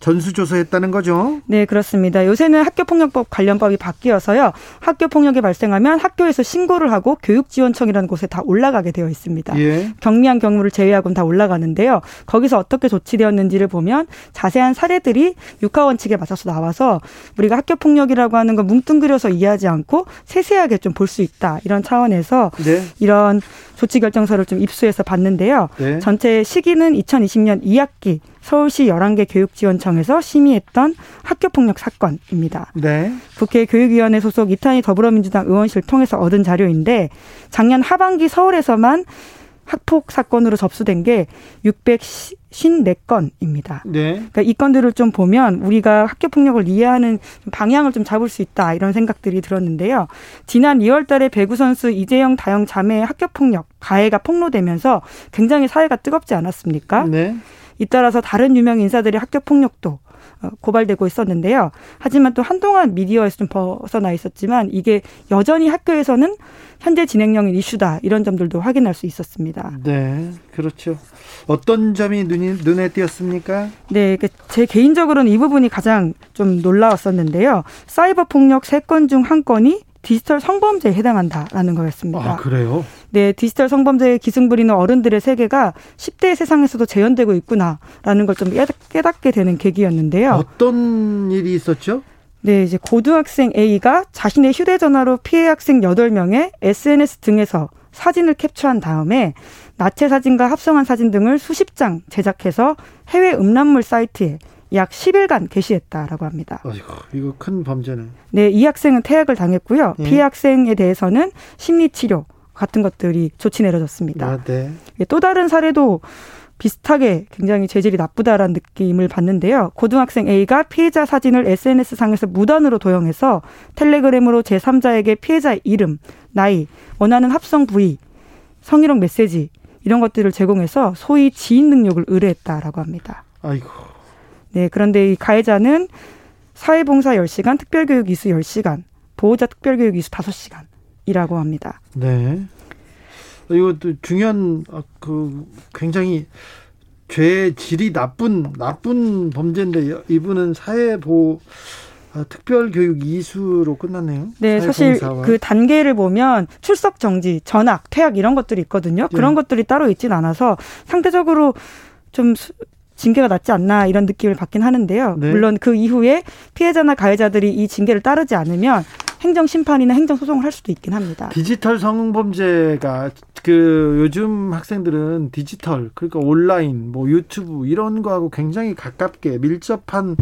전수조사했다는 거죠. 네, 그렇습니다. 요새는 학교폭력법 관련법이 바뀌어서요. 학교폭력이 발생하면 학교에서 신고를 하고 교육지원청이라는 곳에 다 올라가게 되어 있습니다. 예. 경미한 경우를 제외하고는 다 올라가는데요. 거기서 어떻게 조치되었는지를 보면 자세한 사례들이 육하원칙에 맞춰서 나와서 우리가 학교폭력이라고 하는 걸 뭉뚱그려서 이해하지 않고 세세하게 좀 볼 수 있다. 이런 차원에서 네. 이런 조치 결정서를 좀 입수해서 봤는데요. 네. 전체 시기는 2020년 2학기 서울시 11개 교육지원청에서 심의했던 학교폭력 사건입니다. 네. 국회 교육위원회 소속 이탄희 더불어민주당 의원실 통해서 얻은 자료인데 작년 하반기 서울에서만 학폭 사건으로 접수된 게 654건입니다. 네. 그러니까 이 건들을 좀 보면 우리가 학교 폭력을 이해하는 방향을 좀 잡을 수 있다 이런 생각들이 들었는데요. 지난 2월 달에 배구 선수 이재영 다영 자매의 학교 폭력 가해가 폭로되면서 굉장히 사회가 뜨겁지 않았습니까? 네. 잇따라서 다른 유명 인사들의 학교 폭력도 어, 고발되고 있었는데요. 하지만 또 한동안 미디어에서 좀 벗어나 있었지만 이게 여전히 학교에서는 현재 진행형인 이슈다 이런 점들도 확인할 수 있었습니다. 네. 그렇죠. 어떤 점이 눈이, 눈에 띄었습니까? 네, 그제 개인적으로는 이 부분이 가장 좀 놀라웠었는데요. 사이버 폭력 세 건 중 한 건이 디지털 성범죄에 해당한다라는 거였습니다. 아, 그래요? 네, 디지털 성범죄에 기승 부리는 어른들의 세계가 10대 세상에서도 재현되고 있구나라는 걸 좀 깨닫게 되는 계기였는데요. 어떤 일이 있었죠? 네, 이제 고등학생 A가 자신의 휴대전화로 피해 학생 8명의 SNS 등에서 사진을 캡처한 다음에 나체 사진과 합성한 사진 등을 수십 장 제작해서 해외 음란물 사이트에 약 10일간 게시했다라고 합니다. 아이고, 이거 큰 범죄네. 네, 이 학생은 퇴학을 당했고요. 예. 피해 학생에 대해서는 심리 치료 같은 것들이 조치 내려졌습니다. 아, 네. 예, 또 다른 사례도 비슷하게 굉장히 재질이 나쁘다라는 느낌을 받는데요. 고등학생 A가 피해자 사진을 SNS상에서 무단으로 도용해서 텔레그램으로 제3자에게 피해자의 이름, 나이, 원하는 합성 부위, 성희롱 메시지 이런 것들을 제공해서 소위 지인 능력을 의뢰했다라고 합니다. 아이고. 네, 그런데 이 가해자는 사회봉사 10시간, 특별교육 이수 10시간, 보호자 특별교육 이수 5시간 이라고 합니다. 네. 이것도 중요한 아, 그 굉장히 죄의 질이 나쁜 나쁜 범죄인데 이분은 사회 보호 아, 특별교육 이수로 끝났네요. 네, 사실. 그 단계를 보면 출석 정지, 전학, 퇴학 이런 것들이 있거든요. 네. 그런 것들이 따로 있진 않아서 상대적으로 좀 수- 징계가 낫지 않나 이런 느낌을 받긴 하는데요. 네. 물론 그 이후에 피해자나 가해자들이 이 징계를 따르지 않으면 행정 심판이나 행정 소송을 할 수도 있긴 합니다. 디지털 성범죄가 그 요즘 학생들은 디지털 그러니까 온라인 뭐 유튜브 이런 거하고 굉장히 가깝게 밀접한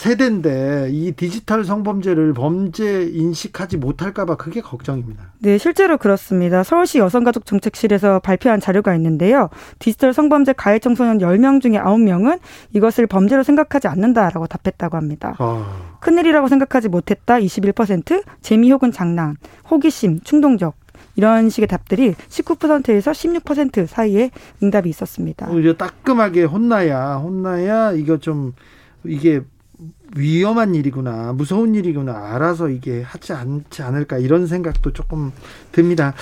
세대인데 이 디지털 성범죄를 범죄 인식하지 못할까봐 그게 걱정입니다. 네, 실제로 그렇습니다. 서울시 여성가족정책실에서 발표한 자료가 있는데요. 디지털 성범죄 가해 청소년 10명 중에 9명은 이것을 범죄로 생각하지 않는다라고 답했다고 합니다. 아, 큰일이라고 생각하지 못했다 21%, 재미 혹은 장난, 호기심, 충동적 이런 식의 답들이 19%에서 16% 사이에 응답이 있었습니다. 어, 이제 따끔하게 혼나야 혼나야 이거 좀 이게 위험한 일이구나 무서운 일이구나 알아서 이게 하지 않지 않을까 이런 생각도 조금 듭니다.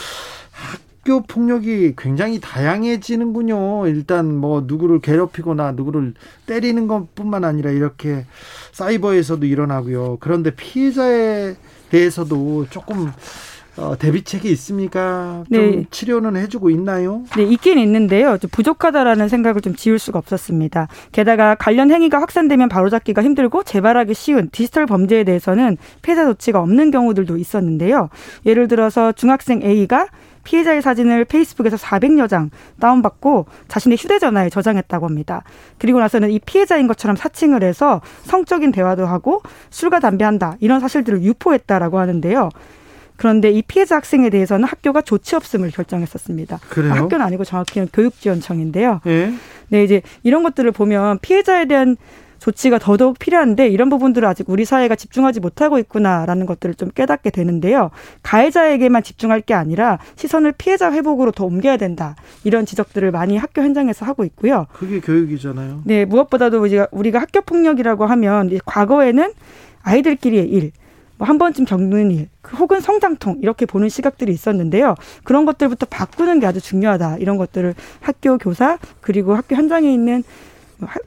학교 폭력이 굉장히 다양해지는군요. 일단 뭐 누구를 괴롭히거나 누구를 때리는 것뿐만 아니라 이렇게 사이버에서도 일어나고요. 그런데 피해자에 대해서도 조금 어, 대비책이 있습니까? 좀 네. 치료는 해주고 있나요? 네, 있긴 있는데요. 좀 부족하다라는 생각을 좀 지울 수가 없었습니다. 게다가 관련 행위가 확산되면 바로잡기가 힘들고 재발하기 쉬운 디지털 범죄에 대해서는 피해자 조치가 없는 경우들도 있었는데요. 예를 들어서 중학생 A가 피해자의 사진을 페이스북에서 400여 장 다운받고 자신의 휴대전화에 저장했다고 합니다. 그리고 나서는 이 피해자인 것처럼 사칭을 해서 성적인 대화도 하고 술과 담배 한다 이런 사실들을 유포했다라고 하는데요. 그런데 이 피해자 학생에 대해서는 학교가 조치 없음을 결정했었습니다. 그래요? 학교는 아니고 정확히는 교육지원청인데요. 예. 네, 이제 이런 것들을 보면 피해자에 대한 조치가 더더욱 필요한데 이런 부분들을 아직 우리 사회가 집중하지 못하고 있구나라는 것들을 좀 깨닫게 되는데요. 가해자에게만 집중할 게 아니라 시선을 피해자 회복으로 더 옮겨야 된다. 이런 지적들을 많이 학교 현장에서 하고 있고요. 그게 교육이잖아요. 네, 무엇보다도 우리가, 우리가 학교 폭력이라고 하면 과거에는 아이들끼리의 일, 뭐 한 번쯤 겪는 일, 그 혹은 성장통 이렇게 보는 시각들이 있었는데요. 그런 것들부터 바꾸는 게 아주 중요하다. 이런 것들을 학교 교사 그리고 학교 현장에 있는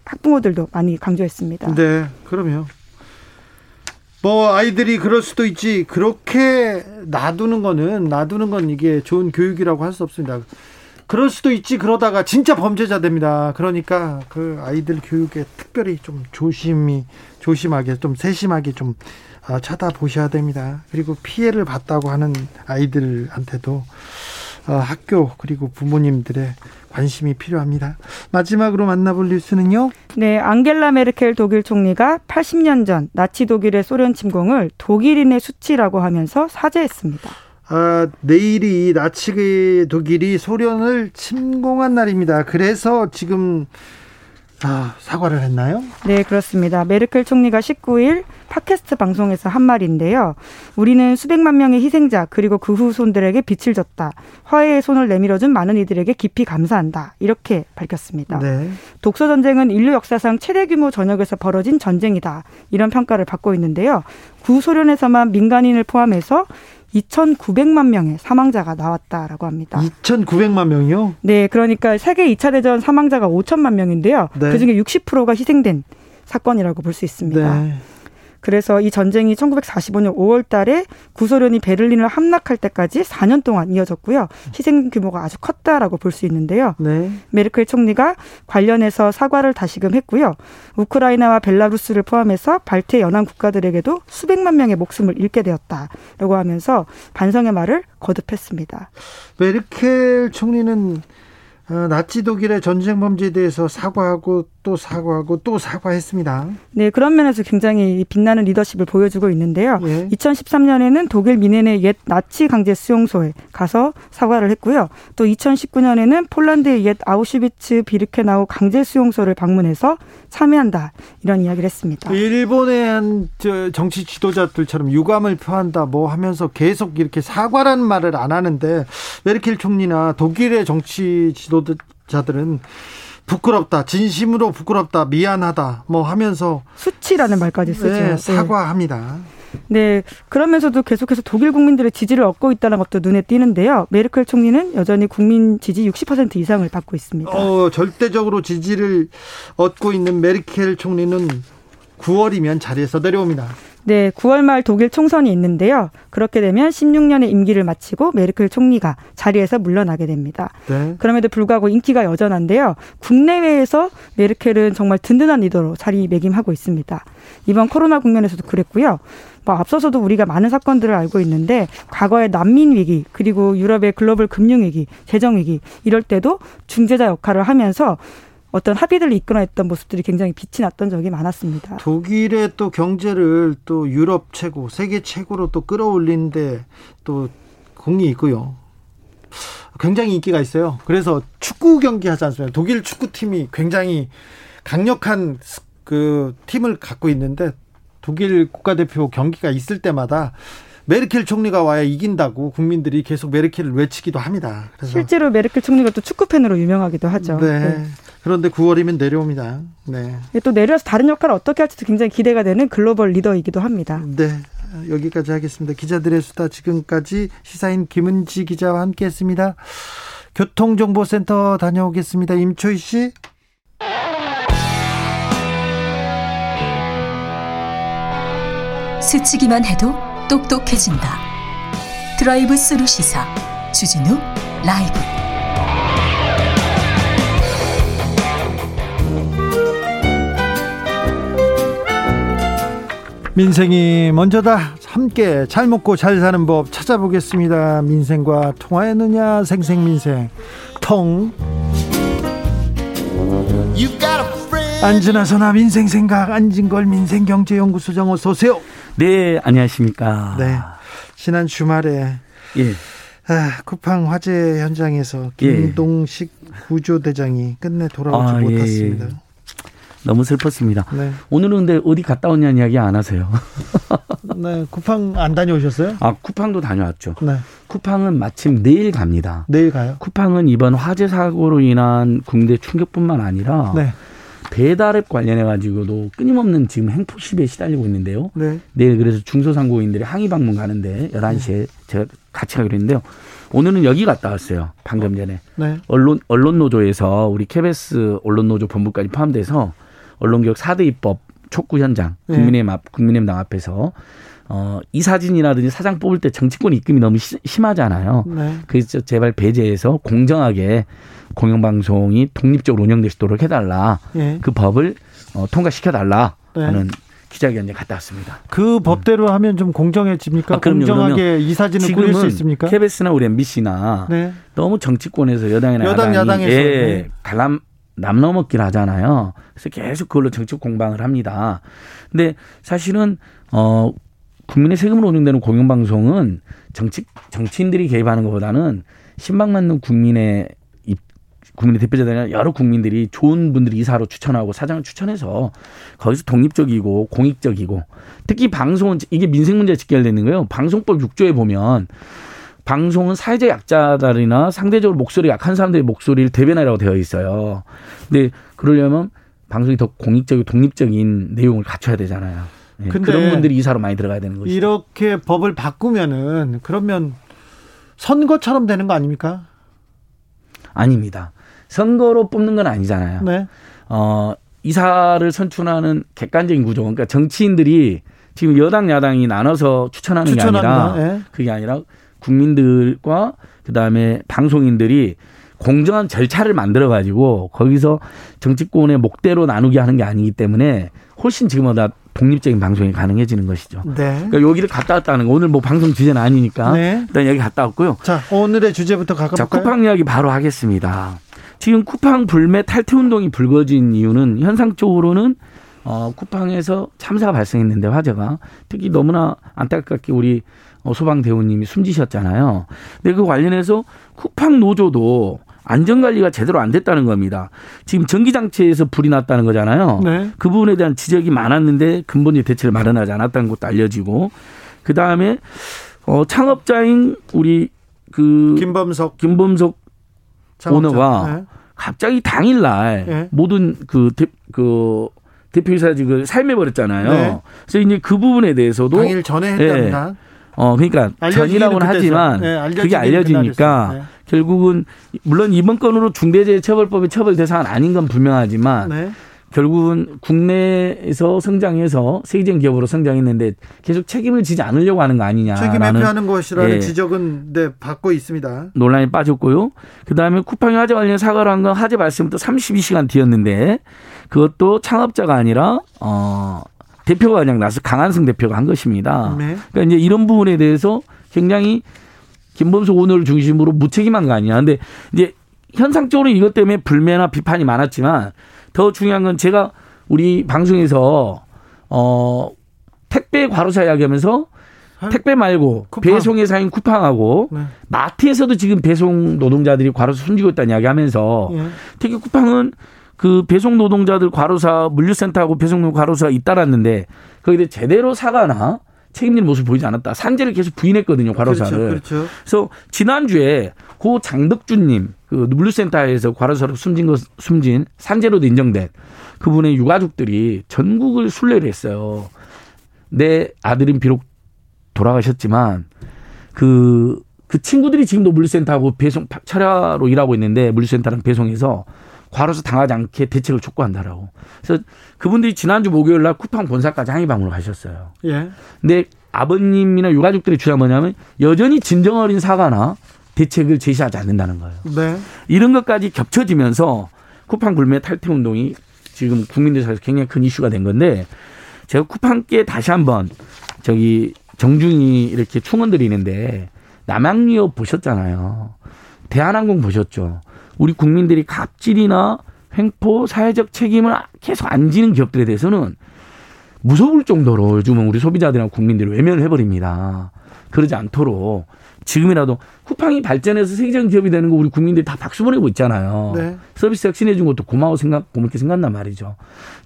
학부모들도 많이 강조했습니다. 네, 그럼요. 뭐 아이들이 그럴 수도 있지 그렇게 놔두는 거는 놔두는 건 이게 좋은 교육이라고 할 수 없습니다. 그럴 수도 있지 그러다가 진짜 범죄자 됩니다. 그러니까 그 아이들 교육에 특별히 좀 조심히 조심하게 좀 세심하게 좀 아, 쳐다보셔야 됩니다. 그리고 피해를 봤다고 하는 아이들한테도 어, 학교 그리고 부모님들의 관심이 필요합니다. 마지막으로 만나볼 뉴스는요. 네, 앙겔라 메르켈 독일 총리가 80년 전 나치 독일의 소련 침공을 독일인의 수치라고 하면서 사죄했습니다. 아, 내일이 나치 독일이 소련을 침공한 날입니다. 그래서 지금 아, 사과를 했나요? 네, 그렇습니다. 메르켈 총리가 19일 팟캐스트 방송에서 한 말인데요. 우리는 수백만 명의 희생자 그리고 그 후손들에게 빛을 줬다. 화해의 손을 내밀어준 많은 이들에게 깊이 감사한다. 이렇게 밝혔습니다. 네. 독소 전쟁은 인류 역사상 최대 규모 전역에서 벌어진 전쟁이다. 이런 평가를 받고 있는데요. 구소련에서만 민간인을 포함해서 2,900만 명의 사망자가 나왔다라고 합니다. 2,900만 명이요? 네, 그러니까 세계 2차 대전 사망자가 5천만 명인데요. 네. 그중에 60%가 희생된 사건이라고 볼 수 있습니다. 네. 그래서 이 전쟁이 1945년 5월 달에 구소련이 베를린을 함락할 때까지 4년 동안 이어졌고요. 희생 규모가 아주 컸다라고 볼 수 있는데요. 네. 메르켈 총리가 관련해서 사과를 다시금 했고요. 우크라이나와 벨라루스를 포함해서 발트 연안 국가들에게도 수백만 명의 목숨을 잃게 되었다라고 하면서 반성의 말을 거듭했습니다. 메르켈 총리는 어, 나치 독일의 전쟁 범죄에 대해서 사과하고 또 사과하고 또 사과했습니다. 네, 그런 면에서 굉장히 빛나는 리더십을 보여주고 있는데요. 예. 2013년에는 독일 미넨의 옛 나치 강제 수용소에 가서 사과를 했고요. 또 2019년에는 폴란드의 옛 아우슈비츠 비르케나우 강제 수용소를 방문해서 참여한다 이런 이야기를 했습니다. 일본의 한 저, 정치 지도자들처럼 유감을 표한다 뭐 하면서 계속 이렇게 사과라는 말을 안 하는데 메르켈 총리나 독일의 정치 지도자들은 부끄럽다, 진심으로 부끄럽다, 미안하다, 뭐 하면서 수치라는 말까지 쓰죠. 네, 네. 사과합니다. 네, 그러면서도 계속해서 독일 국민들의 지지를 얻고 있다는 것도 눈에 띄는데요. 메르켈 총리는 여전히 국민 지지 60% 이상을 받고 있습니다. 어, 절대적으로 지지를 얻고 있는 메르켈 총리는 9월이면 자리에서 내려옵니다. 네, 9월 말 독일 총선이 있는데요. 그렇게 되면 16년의 임기를 마치고 메르켈 총리가 자리에서 물러나게 됩니다. 네. 그럼에도 불구하고 인기가 여전한데요. 국내외에서 메르켈은 정말 든든한 리더로 자리매김하고 있습니다. 이번 코로나 국면에서도 그랬고요. 뭐 앞서서도 우리가 많은 사건들을 알고 있는데 과거의 난민 위기 그리고 유럽의 글로벌 금융 위기, 재정 위기 이럴 때도 중재자 역할을 하면서 어떤 합의들을 이끌어냈던 모습들이 굉장히 빛이 났던 적이 많았습니다. 독일의 또 경제를 또 유럽 최고, 세계 최고로 또 끌어올리는데 또 공이 있고요. 굉장히 인기가 있어요. 그래서 축구 경기 하지 않습니까? 독일 축구팀이 굉장히 강력한 그 팀을 갖고 있는데 독일 국가대표 경기가 있을 때마다 메르켈 총리가 와야 이긴다고 국민들이 계속 메르켈을 외치기도 합니다. 실제로 메르켈 총리가 또 축구 팬으로 유명하기도 하죠. 네. 네. 그런데 9월이면 내려옵니다. 네. 또 내려와서 다른 역할을 어떻게 할지도 굉장히 기대가 되는 글로벌 리더이기도 합니다. 네. 여기까지 하겠습니다. 기자들의 수다 지금까지 시사인 김은지 기자와 함께 했습니다. 교통정보센터 다녀오겠습니다. 임초희 씨. 스치기만 해도 똑똑해진다. 드라이브 스루 시사 주진우 라이브. 민생이 먼저다. 함께 잘 먹고 잘 사는 법 찾아보겠습니다. 민생과 통하였느냐 생생민생 통 안진아 선아 민생 생각 안진걸 민생경제연구소장 어서 오세요. 네, 안녕하십니까. 네. 지난 주말에 예. 아, 쿠팡 화재 현장에서 예. 김동식 구조대장이 끝내 돌아오지 아, 예, 못했습니다. 너무 슬펐습니다. 네. 오늘은 근데 어디 갔다 왔냐는 이야기 안 하세요. 네, 쿠팡 안 다녀오셨어요? 아, 쿠팡도 다녀왔죠. 네. 쿠팡은 마침 내일 갑니다. 내일 가요. 쿠팡은 이번 화재 사고로 인한 국내 충격뿐만 아니라 네. 배달앱 관련해 가지고도 끊임없는 지금 행포 시비에 시달리고 있는데요. 네. 내일 그래서 중소상공인들이 항의 방문 가는데 11시에 제가 같이 가기로 했는데요. 오늘은 여기 갔다 왔어요. 방금 전에. 네. 언론 언론 노조에서 우리 KBS 언론 노조 본부까지 포함돼서 언론개혁 4대 입법 촉구 현장 네. 국민의힘 앞 국민의힘당 앞에서 어, 이 사진이라든지 사장 뽑을 때 정치권 입김이 너무 시- 심하잖아요. 네. 그래서 제발 배제해서 공정하게 공영방송이 독립적으로 운영될 수 있도록 해달라. 예. 그 법을 어, 통과시켜달라 네. 하는 기자회견에 갔다 왔습니다. 그 법대로 하면 좀 공정해집니까? 아, 그럼요, 공정하게. 이 사진을 꾸릴 수 있습니까? KBS나 우리 MBC나 네. 너무 정치권에서 여당이나 여당, 야당이 야당에서, 예, 네. 갈람 남 넘었길 하잖아요. 그래서 계속 그걸로 정치 공방을 합니다. 근데 사실은 어 국민의 세금으로 운영되는 공영방송은 정치 정치인들이 개입하는 것보다는 신망맞는 국민의 입- 국민의 대표자들이나 여러 국민들이 좋은 분들이 이사로 추천하고 사장을 추천해서 거기서 독립적이고 공익적이고 특히 방송은 이게 민생 문제에 직결되는 거예요. 방송법 6조에 보면 방송은 사회적 약자들이나 상대적으로 목소리 약한 사람들의 목소리를 대변하라고 되어 있어요. 근데 그러려면 방송이 더 공익적이고 독립적인 내용을 갖춰야 되잖아요. 예, 근데 그런 분들이 이사로 많이 들어가야 되는 거죠. 이렇게 법을 바꾸면은 그러면 선거처럼 되는 거 아닙니까? 아닙니다. 선거로 뽑는 건 아니잖아요. 네. 어, 이사를 선출하는 객관적인 구조. 그러니까 정치인들이 지금 여당 야당이 나눠서 추천하는 게 추천합니다. 아니라 예. 그게 아니라 국민들과 그다음에 방송인들이 공정한 절차를 만들어 가지고 거기서 정치권의 목대로 나누게 하는 게 아니기 때문에 훨씬 지금보다 독립적인 방송이 가능해지는 것이죠. 네. 그러니까 여기를 갔다 왔다는 거 오늘 뭐 방송 주제는 아니니까 네. 일단 여기 갔다 왔고요. 자, 오늘의 주제부터 자, 가볼까요? 쿠팡 이야기 바로 하겠습니다. 지금 쿠팡 불매 탈퇴 운동이 불거진 이유는 현상적으로는 어, 쿠팡에서 참사가 발생했는데 화재가 특히 너무나 안타깝게 우리 어, 소방 대우님이 숨지셨잖아요. 근데 그 관련해서 쿠팡 노조도 안전관리가 제대로 안 됐다는 겁니다. 지금 전기장치에서 불이 났다는 거잖아요. 네. 그 부분에 대한 지적이 많았는데 근본적 대책을 마련하지 않았다는 것도 알려지고 그 다음에 어, 창업자인 우리 그 김범석 김범석 창업자. 오너가 네. 갑자기 당일날 예. 모든 그, 대, 그 대표이사직을 삶해버렸잖아요. 네. 그래서 이제 그 부분에 대해서도 당일 전에 예. 했답니다. 어 그러니까 전이라고는. 하지만 네, 그게 알려지니까 그날이었어요. 결국은 물론 이번 건으로 중대재해처벌법의 처벌 대상은 아닌 건 분명하지만 네. 결국은 국내에서 성장해서 세계적인 기업으로 성장했는데 계속 책임을 지지 않으려고 하는 거 책임 아니냐라는 회피하는 것이라는 예. 지적은 네, 받고 있습니다. 논란이 빠졌고요. 그 다음에 쿠팡이 화재 관련 사과를 한 건 화재 발생부터 32시간 뒤였는데 그것도 창업자가 아니라 어 대표가 그냥 나서 강한승 대표가 한 것입니다. 네. 그러니까 이제 이런 부분에 대해서 굉장히 김범석 오너를 중심으로 무책임한 거 아니냐. 근데 이제 현상적으로 이것 때문에 불매나 비판이 많았지만 더 중요한 건 제가 우리 방송에서 어 택배 과로사 이야기하면서 택배 말고 쿠팡. 배송 회사인 쿠팡하고 네. 마트에서도 지금 배송 노동자들이 과로사 숨지고 있다는 이야기하면서 예. 특히 쿠팡은 그 배송 노동자들 과로사 물류센터하고 배송 과로사가 잇따랐는데 거기에 제대로 사과나 책임질 모습 을 보이지 않았다. 산재를 계속 부인했거든요, 과로사를. 그렇죠. 그렇죠. 그래서 지난주에 고 장덕준님 그 물류센터에서 과로사로 숨진 것 숨진 산재로도 인정된 그분의 유가족들이 전국을 순례를 했어요. 내 아들은 비록 돌아가셨지만 그, 그 친구들이 지금도 물류센터하고 배송 차량으로 일하고 있는데 물류센터랑 배송해서 과로사 당하지 않게 대책을 촉구한다라고. 그래서 그분들이 지난주 목요일 날 쿠팡 본사까지 항의 방문을 가셨어요. 예. 근데 아버님이나 유가족들의 주장 뭐냐면 여전히 진정 어린 사과나 대책을 제시하지 않는다는 거예요. 네. 이런 것까지 겹쳐지면서 쿠팡 불매 탈퇴 운동이 지금 국민들 사이에서 굉장히 큰 이슈가 된 건데 제가 쿠팡께 다시 한번 저기 정중히 이렇게 충원들이 있는데 남양유업 보셨잖아요. 대한항공 보셨죠. 우리 국민들이 갑질이나 횡포 사회적 책임을 계속 안 지는 기업들에 대해서는 무서울 정도로 요즘은 우리 소비자들이나 국민들이 외면을 해버립니다. 그러지 않도록 지금이라도 쿠팡이 발전해서 세계적인 기업이 되는 거 우리 국민들이 다 박수 보내고 있잖아요. 네. 서비스 혁신해 준 것도 고마워 생각, 고맙게 생각난 말이죠.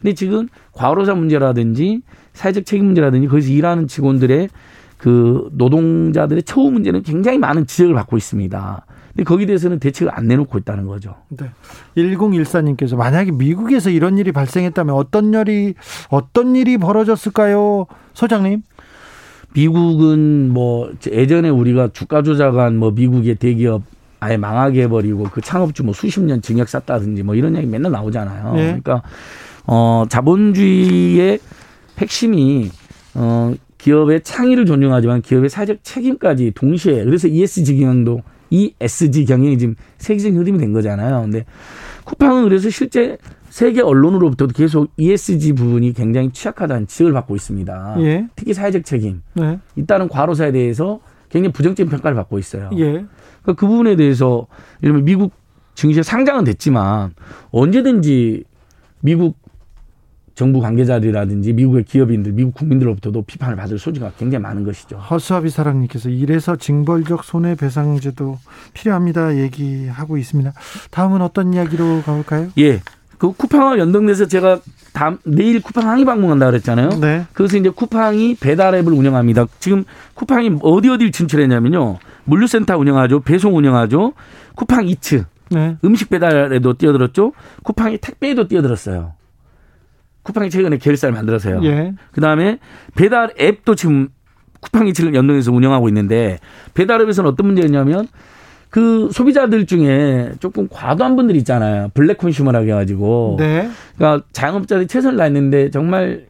근데 지금 과로사 문제라든지 사회적 책임 문제라든지 거기서 일하는 직원들의 그 노동자들의 처우 문제는 굉장히 많은 지적을 받고 있습니다. 근데 거기에 대해서는 대책을 안 내놓고 있다는 거죠. 네. 1014님께서 만약에 미국에서 이런 일이 발생했다면 어떤 일이 어떤 일이 벌어졌을까요? 소장님. 미국은 뭐 예전에 우리가 주가 조작한 뭐 미국의 대기업 아예 망하게 해버리고 그 창업주 뭐 수십 년 징역 쌌다든지 뭐 이런 얘기 맨날 나오잖아요. 네. 그러니까 어 자본주의의 핵심이 어 기업의 창의를 존중하지만 기업의 사회적 책임까지 동시에 그래서 ESG 경영도 ESG 경영이 지금 세계적인 흐름이 된 거잖아요. 근데 쿠팡은 그래서 실제 세계 언론으로부터도 계속 ESG 부분이 굉장히 취약하다는 지적을 받고 있습니다. 예. 특히 사회적 책임. 네. 있다는 과로사에 대해서 굉장히 부정적인 평가를 받고 있어요. 예. 그러니까 그 부분에 대해서 예를 들면 미국 증시에 상장은 됐지만 언제든지 미국 정부 관계자들이라든지 미국의 기업인들, 미국 국민들로부터도 비판을 받을 소지가 굉장히 많은 것이죠. 허수아비 사랑님께서 이래서 징벌적 손해배상제도 필요합니다 얘기하고 있습니다. 다음은 어떤 이야기로 가볼까요? 예. 그 쿠팡과 연동돼서 제가 다음 내일 쿠팡 항의 방문한다 그랬잖아요. 네. 그래서 이제 쿠팡이 배달 앱을 운영합니다. 지금 쿠팡이 어디 어디를 진출했냐면요. 물류센터 운영하죠. 배송 운영하죠. 쿠팡 이츠 네. 음식 배달에도 뛰어들었죠. 쿠팡이 택배에도 뛰어들었어요. 쿠팡이 최근에 계열사를 만들어서요. 예. 그다음에 배달 앱도 지금 쿠팡이 지금 연동해서 운영하고 있는데 배달 앱에서는 어떤 문제가 있냐면 그 소비자들 중에 조금 과도한 분들 있잖아요. 블랙 컨슈머라고 해가지고. 네. 그러니까 자영업자들이 최선을 다했는데 정말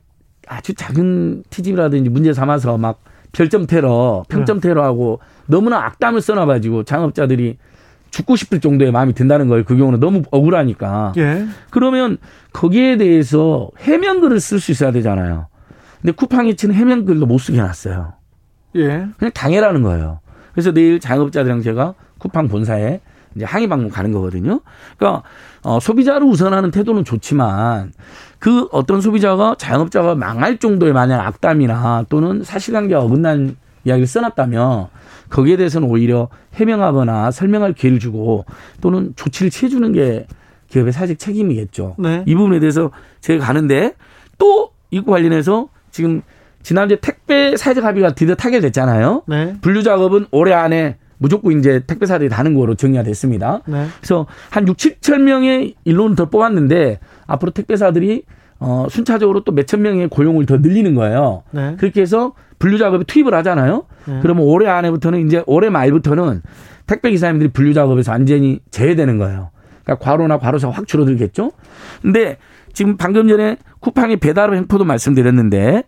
아주 작은 티집이라든지 문제 삼아서 막 별점 테러, 평점 테러하고 너무나 악담을 써놔가지고 자영업자들이 죽고 싶을 정도의 마음이 든다는 거예요. 그 경우는 너무 억울하니까. 예. 그러면 거기에 대해서 해명글을 쓸 수 있어야 되잖아요. 근데 쿠팡이 치는 해명글도 못 쓰게 해놨어요. 예. 그냥 당해라는 거예요. 그래서 내일 자영업자들이랑 제가 쿠팡 본사에 이제 항의 방문 가는 거거든요. 그러니까 어, 소비자를 우선하는 태도는 좋지만 그 어떤 소비자가 자영업자가 망할 정도의 만약 악담이나 또는 사실관계가 어긋난 이야기를 써놨다면 거기에 대해서는 오히려 해명하거나 설명할 기회를 주고 또는 조치를 취해주는 게 기업의 사회적 책임이겠죠. 네. 이 부분에 대해서 제가 가는데 또 이거 관련해서 지금 지난주에 택배 사회적 합의가 드디어 타결됐잖아요. 네. 분류 작업은 올해 안에 무조건 이제 택배사들이 다는 거로 정리가 됐습니다. 네. 그래서 한 6, 7천 명의 일론을 더 뽑았는데 앞으로 택배사들이 어 순차적으로 또 몇천 명의 고용을 더 늘리는 거예요. 네. 그렇게 해서 분류 작업에 투입을 하잖아요. 네. 그러면 올해 안에부터는 이제 올해 말부터는 택배 기사님들이 분류 작업에서 완전히 제외되는 거예요. 그러니까 과로나 과로사가 확 줄어들겠죠. 근데 지금 방금 전에 쿠팡이 배달업 횡포도 말씀드렸는데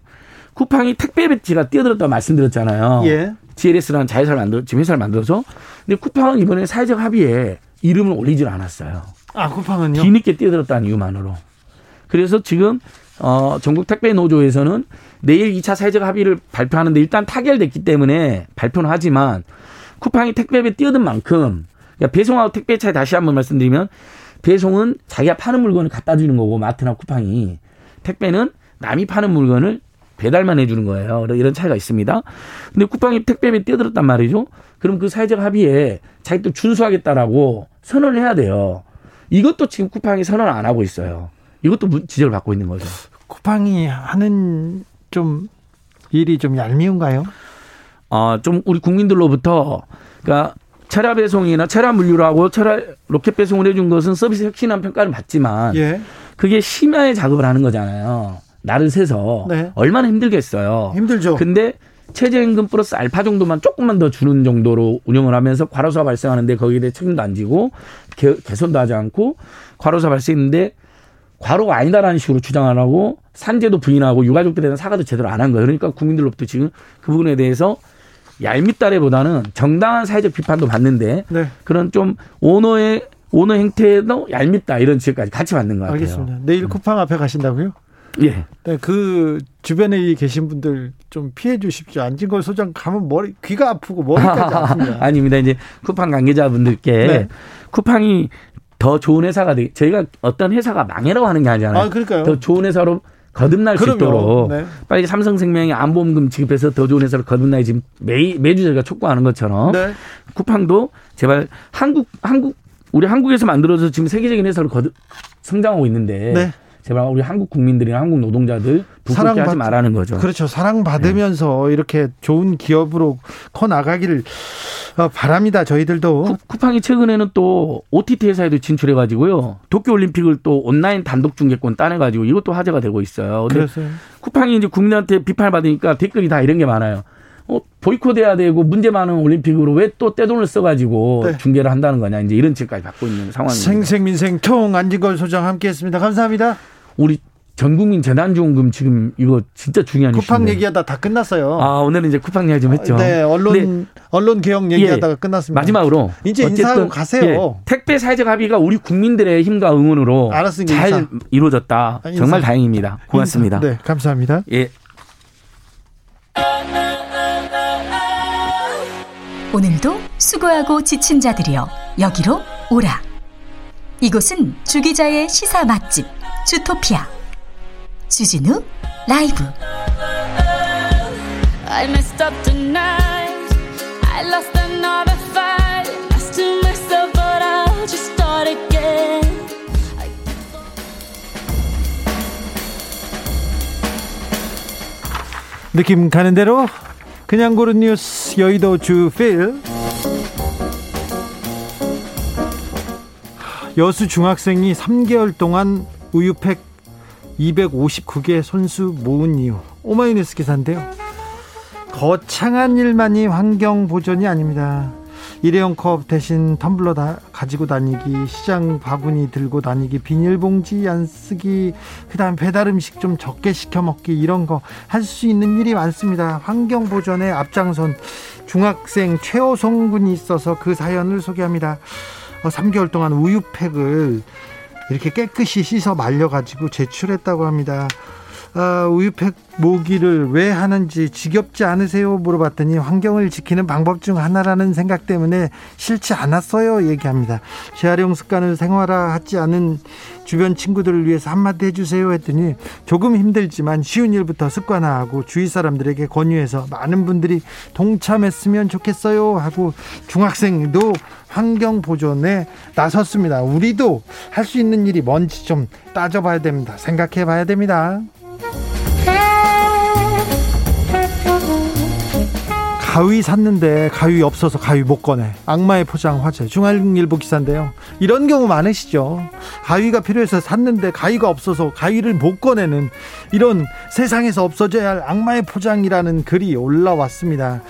쿠팡이 택배 배지가 뛰어들었다고 말씀드렸잖아요. 예. GLS라는 자회사를 만들어 지금 회사를 만들어서 근데 쿠팡은 이번에 사회적 합의에 이름을 올리질 않았어요. 아, 쿠팡은요? 뒤늦게 뛰어들었다는 이유만으로. 그래서 지금 어 전국 택배 노조에서는 내일 2차 사회적 합의를 발표하는데 일단 타결됐기 때문에 발표는 하지만 쿠팡이 택배에 뛰어든 만큼 그러니까 배송하고 택배 차이 다시 한번 말씀드리면 배송은 자기가 파는 물건을 갖다 주는 거고 마트나 쿠팡이 택배는 남이 파는 물건을 배달만 해주는 거예요. 이런 차이가 있습니다. 근데 쿠팡이 택배에 뛰어들었단 말이죠. 그럼 그 사회적 합의에 자기도 준수하겠다라고 선언을 해야 돼요. 이것도 지금 쿠팡이 선언 안 하고 있어요. 이것도 문- 지적을 받고 있는 거죠. 쿠팡이 하는 좀 일이 좀 얄미운가요? 어, 좀 우리 국민들로부터 그러니까 체라 배송이나 체라 물류라고 체라 로켓 배송을 해준 것은 서비스 혁신한 평가를 받지만 예. 그게 심야의 작업을 하는 거잖아요. 날을 새서 네. 얼마나 힘들겠어요. 힘들죠. 근데 최저임금 플러스 알파 정도만 조금만 더 주는 정도로 운영을 하면서 과로사 발생하는데 거기에 대해 책임도 안 지고 개, 개선도 하지 않고 과로사 발생했는데 과로가 아니다라는 식으로 주장을 하고 산재도 부인하고 유가족들에 대한 사과도 제대로 안 한 거예요. 그러니까 국민들로부터 지금 그 부분에 대해서 얄밉다래보다는 정당한 사회적 비판도 받는데 네. 그런 좀 오너의 오너 행태도 얄밉다 이런 지적까지 같이 받는 것 같아요. 알겠습니다. 내일 쿠팡 앞에 가신다고요? 예. 네, 그 주변에 계신 분들 좀 피해 주십시오. 안진걸 소장 가면 머리 귀가 아프고 머리까지 아픕니다. 아닙니다. 이제 쿠팡 관계자분들께 네. 쿠팡이 더 좋은 회사가 되 저희가 어떤 회사가 망해라고 하는 게 아니잖아요. 아, 그러니까요. 더 좋은 회사로 거듭날 수 그럼요. 있도록 네. 빨리 삼성생명이 안보험금 지급해서 더 좋은 회사로 거듭나야 지금 매 매주 저희가 촉구하는 것처럼 네. 쿠팡도 제발 한국 한국 우리 한국에서 만들어서 지금 세계적인 회사로 거듭 성장하고 있는데 네. 제발 우리 한국 국민들이나 한국 노동자들 부끄럽게 사랑받- 하지 말라는 거죠. 그렇죠. 사랑받으면서 이렇게 좋은 기업으로 커 나가기를 어, 바랍니다. 저희들도. 쿠, 쿠팡이 최근에는 또 OTT 회사에도 진출해 가지고요. 도쿄 올림픽을 또 온라인 단독 중계권 따내 가지고 이것도 화제가 되고 있어요. 그래서 쿠팡이 이제 국민한테 비판을 받으니까 댓글이 다 이런 게 많아요. 어, 보이콧해야 되고 문제 많은 올림픽으로 왜 또 떼돈을 써가지고 네. 중계를 한다는 거냐 이제 이런 질까지 받고 있는 상황입니다. 생생민생 총 안진걸 소장 함께했습니다. 감사합니다. 우리 전국민 재난지원금 지금 이거 진짜 중요한 쿠팡 이슈인데. 얘기하다 다 끝났어요. 아 오늘은 이제 쿠팡 얘기 좀 했죠. 네, 언론 언론 개혁 얘기하다가 예, 끝났습니다. 마지막으로 이제 인사하고 가세요. 예, 택배 사회적 합의가 우리 국민들의 힘과 응원으로 알았으니까 잘 인사. 이루어졌다. 아, 인사. 정말 다행입니다. 고맙습니다. 네, 감사합니다. 예. 오늘도 수고하고 지친 자들이여 여기로 오라. 이곳은 주기자의 시사 맛집 주토피아 주진우 라이브 I messed up tonight. I lost another fight. Lost to myself, but I'll just start again. I 느낌 가는 대로 그냥 고른 뉴스 여의도 주필 여수 중학생이 3개월 동안 우유팩 259개 손수 모은 이유. 오마이뉴스 기사인데요. 거창한 일만이 환경 보존이 아닙니다. 일회용 컵 대신 텀블러 다 가지고 다니기 시장 바구니 들고 다니기 비닐봉지 안 쓰기 그다음 배달 음식 좀 적게 시켜 먹기 이런 거 할 수 있는 일이 많습니다. 환경 보존에 앞장선. 중학생 최호성 군이 있어서 그 사연을 소개합니다. 어, 3개월 동안 우유팩을 이렇게 깨끗이 씻어 말려가지고 제출했다고 합니다. 아, 우유팩 모기를 왜 하는지 지겹지 않으세요? 물어봤더니 환경을 지키는 방법 중 하나라는 생각 때문에 싫지 않았어요. 얘기합니다. 재활용 습관을 생활화하지 않은 주변 친구들을 위해서 한마디 해주세요. 했더니 조금 힘들지만 쉬운 일부터 습관화하고 주위 사람들에게 권유해서 많은 분들이 동참했으면 좋겠어요. 하고 중학생도 환경 보존에 나섰습니다. 우리도 할 수 있는 일이 뭔지 좀 따져봐야 됩니다. 생각해 봐야 됩니다. 가위 샀는데 가위 없어서 가위 못 꺼내. 악마의 포장 화제 중앙일보 기사인데요. 이런 경우 많으시죠? 가위가 필요해서 샀는데 가위가 없어서 가위를 못 꺼내는 이런 세상에서 없어져야 할 악마의 포장이라는 글이 올라왔습니다.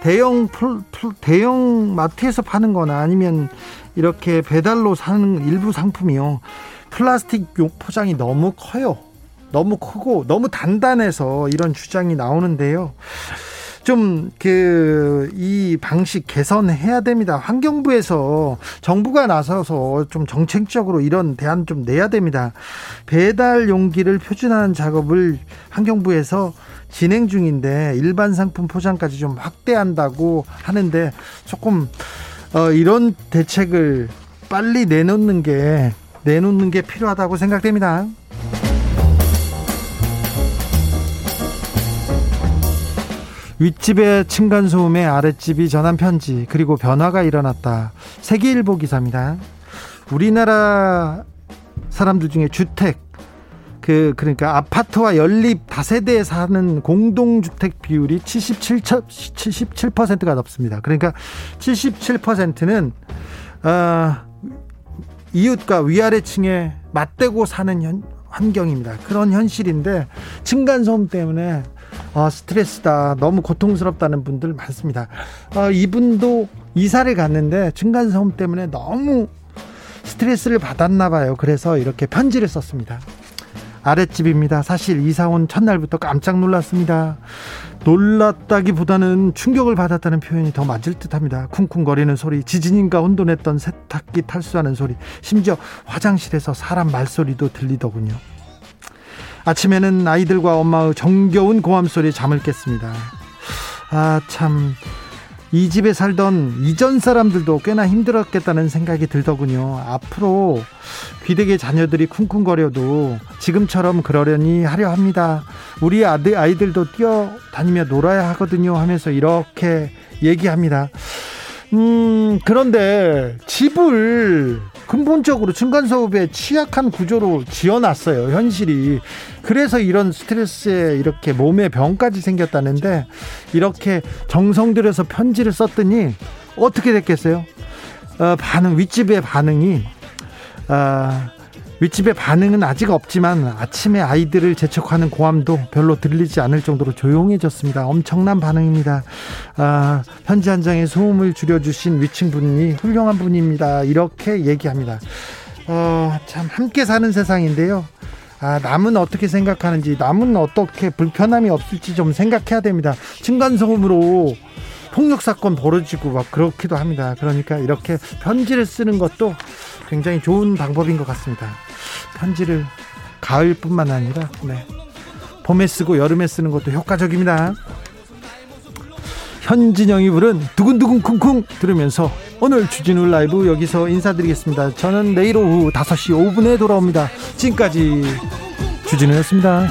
대형 풀, 풀- 대형 마트에서 파는 거나 아니면 이렇게 배달로 사는 일부 상품이요. 플라스틱 용 포장이 너무 커요 너무 크고 너무 단단해서 이런 주장이 나오는데요 좀 그 이 방식 개선해야 됩니다. 환경부에서 정부가 나서서 좀 정책적으로 이런 대안 좀 내야 됩니다. 배달 용기를 표준화하는 작업을 환경부에서 진행 중인데 일반 상품 포장까지 좀 확대한다고 하는데 조금 어 이런 대책을 빨리 내놓는 게 내놓는 게 필요하다고 생각됩니다. 윗집의 층간소음에 아랫집이 전한 편지 그리고 변화가 일어났다. 세계일보 기사입니다. 우리나라 사람들 중에 주택 그 그러니까 아파트와 연립 다세대에 사는 공동주택 비율이 77 77%가 넘습니다. 그러니까 77%는 어, 이웃과 위아래 층에 맞대고 사는 현, 환경입니다. 그런 현실인데 층간소음 때문에 어, 스트레스다 너무 고통스럽다는 분들 많습니다. 어, 이분도 이사를 갔는데 층간소음 때문에 너무 스트레스를 받았나 봐요. 그래서 이렇게 편지를 썼습니다. 아랫집입니다. 사실 이사 온 첫날부터 깜짝 놀랐습니다. 놀랐다기보다는 충격을 받았다는 표현이 더 맞을 듯합니다. 쿵쿵거리는 소리, 지진인가 혼돈했던 세탁기 탈수하는 소리, 심지어 화장실에서 사람 말소리도 들리더군요. 아침에는 아이들과 엄마의 정겨운 고함 소리에 잠을 깼습니다. 아, 참. 이 집에 살던 이전 사람들도 꽤나 힘들었겠다는 생각이 들더군요. 앞으로 귀되게 자녀들이 쿵쿵거려도 지금처럼 그러려니 하려 합니다. 우리 아들, 아이들도 뛰어다니며 놀아야 하거든요. 하면서 이렇게 얘기합니다. 음, 그런데 집을 근본적으로 층간소음에 취약한 구조로 지어놨어요, 현실이. 그래서 이런 스트레스에 이렇게 몸에 병까지 생겼다는데, 이렇게 정성 들여서 편지를 썼더니, 어떻게 됐겠어요? 어, 반응, 윗집의 반응이, 아, 윗집의 반응은 아직 없지만 아침에 아이들을 재촉하는 고함도 별로 들리지 않을 정도로 조용해졌습니다. 엄청난 반응입니다. 아, 편지 한 장에 소음을 줄여주신 위층 분이 훌륭한 분입니다. 이렇게 얘기합니다. 어, 참 함께 사는 세상인데요. 아, 남은 어떻게 생각하는지, 남은 어떻게 불편함이 없을지 좀 생각해야 됩니다. 층간소음으로 폭력 사건 벌어지고 막 그렇기도 합니다. 그러니까 이렇게 편지를 쓰는 것도 굉장히 좋은 방법인 것 같습니다. 편지를 가을뿐만 아니라 네. 봄에 쓰고 여름에 쓰는 것도 효과적입니다. 현진영이 부른 두근두근 쿵쿵 들으면서 오늘 주진우 라이브 여기서 인사드리겠습니다. 저는 내일 오후 5시 5분에 돌아옵니다. 지금까지 주진우였습니다.